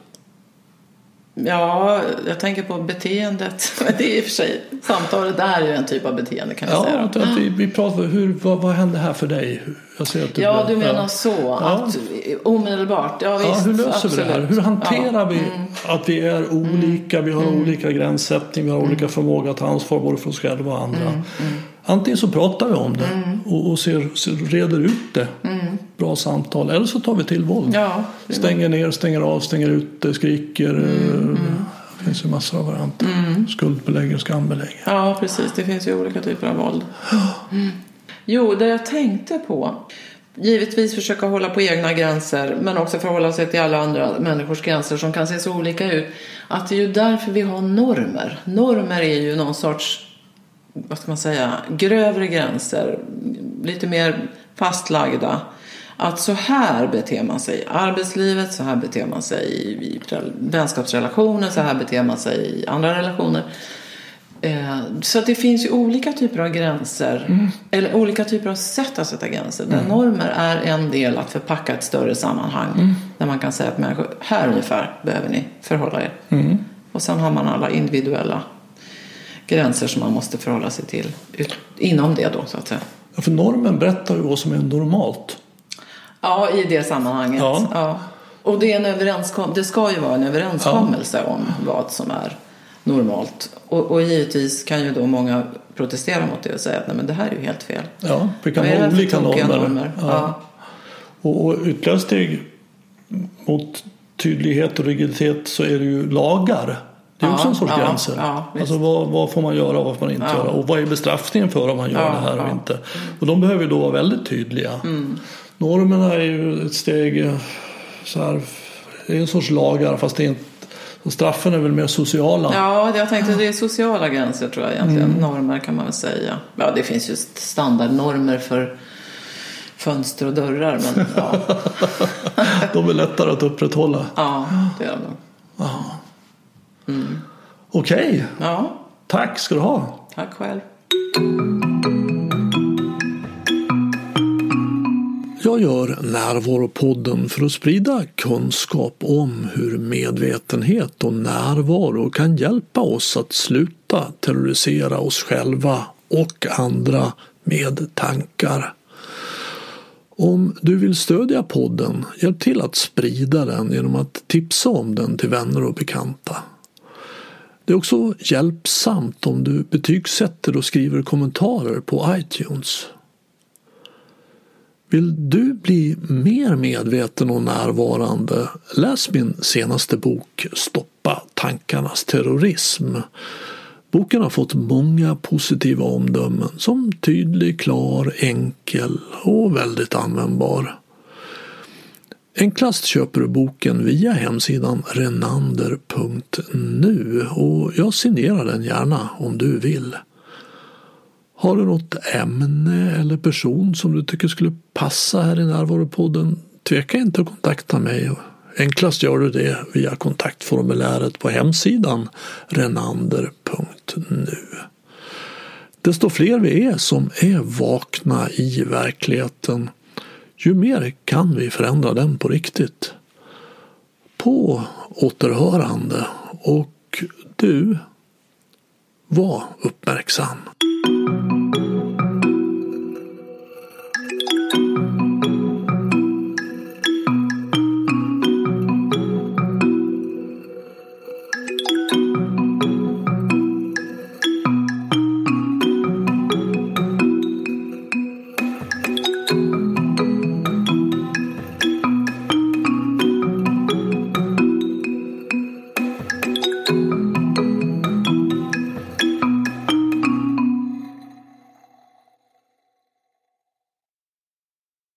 Ja, jag tänker på beteendet. Det är i och för sig, samtalet är ju en typ av beteende kan jag Ja, säga. vi, vi pratar hur, vad, vad händer här för dig? Jag ser att du Ja, blir- du menar ja. så. Ja. Att omedelbart. Ja, visst. Ja, hur löser vi det här? absolut. Hur hanterar Ja. Mm. vi att vi är olika, vi har olika gränssättning, vi har Mm. olika förmåga att ta ansvar både för oss själva och andra. Antingen så pratar vi om det Mm. och, och ser, ser, reder ut det. Bra samtal. Eller så tar vi till våld. Ja, Stänger ner, stänger av, stänger ute, skriker. Mm, Det finns ju massor av varianter. Skuldbelägger, skambelägger. Ja, precis. Det finns ju olika typer av våld. Mm. Jo, det jag tänkte på. Givetvis försöka hålla på egna gränser men också förhålla sig till alla andra människors gränser som kan se så olika ut. Att det är ju därför vi har normer. Normer är ju någon sorts, vad ska man säga, grövre gränser. Lite mer fastlagda. Att så här beter man sig i arbetslivet, så här beter man sig i vänskapsrelationer, så här beter man sig i andra relationer. Eh, Så att det finns ju olika typer av gränser, eller olika typer av sätt att sätta gränser. Där normer är en del att förpacka ett större sammanhang. Där man kan säga att människor, här ungefär behöver ni förhålla er. Och sen har man alla individuella gränser som man måste förhålla sig till inom det då så att säga. Ja, för normen berättar ju vad som är normalt. Ja, i det sammanhanget. Ja. Ja. Och det, är en överenskom- det ska ju vara en överenskommelse om vad som är normalt. Och, och givetvis kan ju då många protestera mot det och säga att Nej, men det här är ju helt fel. Ja, kan det här för olika tokiga normer. Ja. Ja. Och, och ytterligare steg mot tydlighet och rigiditet så är det ju lagar. Det är Ja, också en sorts ja, gränser. ja, alltså vad, vad får man göra och vad får man inte Ja. göra? Och vad är bestraffningen för om man gör Ja, det här och ja. inte? Och de behöver ju då vara väldigt tydliga. Mm. Normerna är ju ett steg eh, så här, det är en sorts lagar fast det är inte, straffen är väl mer sociala. Ja, jag tänkte det är sociala gränser tror jag egentligen. Mm. Normer kan man väl säga. Ja, det finns ju standardnormer för fönster och dörrar. Men ja, De är lättare att upprätthålla. ja det är de nog. Okej, Ja, tack ska du ha. tack själv. Jag gör Närvaropodden för att sprida kunskap om hur medvetenhet och närvaro kan hjälpa oss att sluta terrorisera oss själva och andra med tankar. Om du vill stödja podden, hjälp till att sprida den genom att tipsa om den till vänner och bekanta. Det är också hjälpsamt om du betygsätter och skriver kommentarer på iTunes. Vill du bli mer medveten och närvarande? Läs min senaste bok Stoppa tankarnas terrorism. Boken har fått många positiva omdömen som tydlig, klar, enkel och väldigt användbar. Enklast köper du boken via hemsidan renander.nu och jag signerar den gärna om du vill. Har du något ämne eller person som du tycker skulle passa här i Närvaropodden? Tveka inte att kontakta mig. Enklast gör du det via kontaktformuläret på hemsidan renander.nu. Desto fler vi är som är vakna i verkligheten, ju mer kan vi förändra den på riktigt. På återhörande och du, var uppmärksam.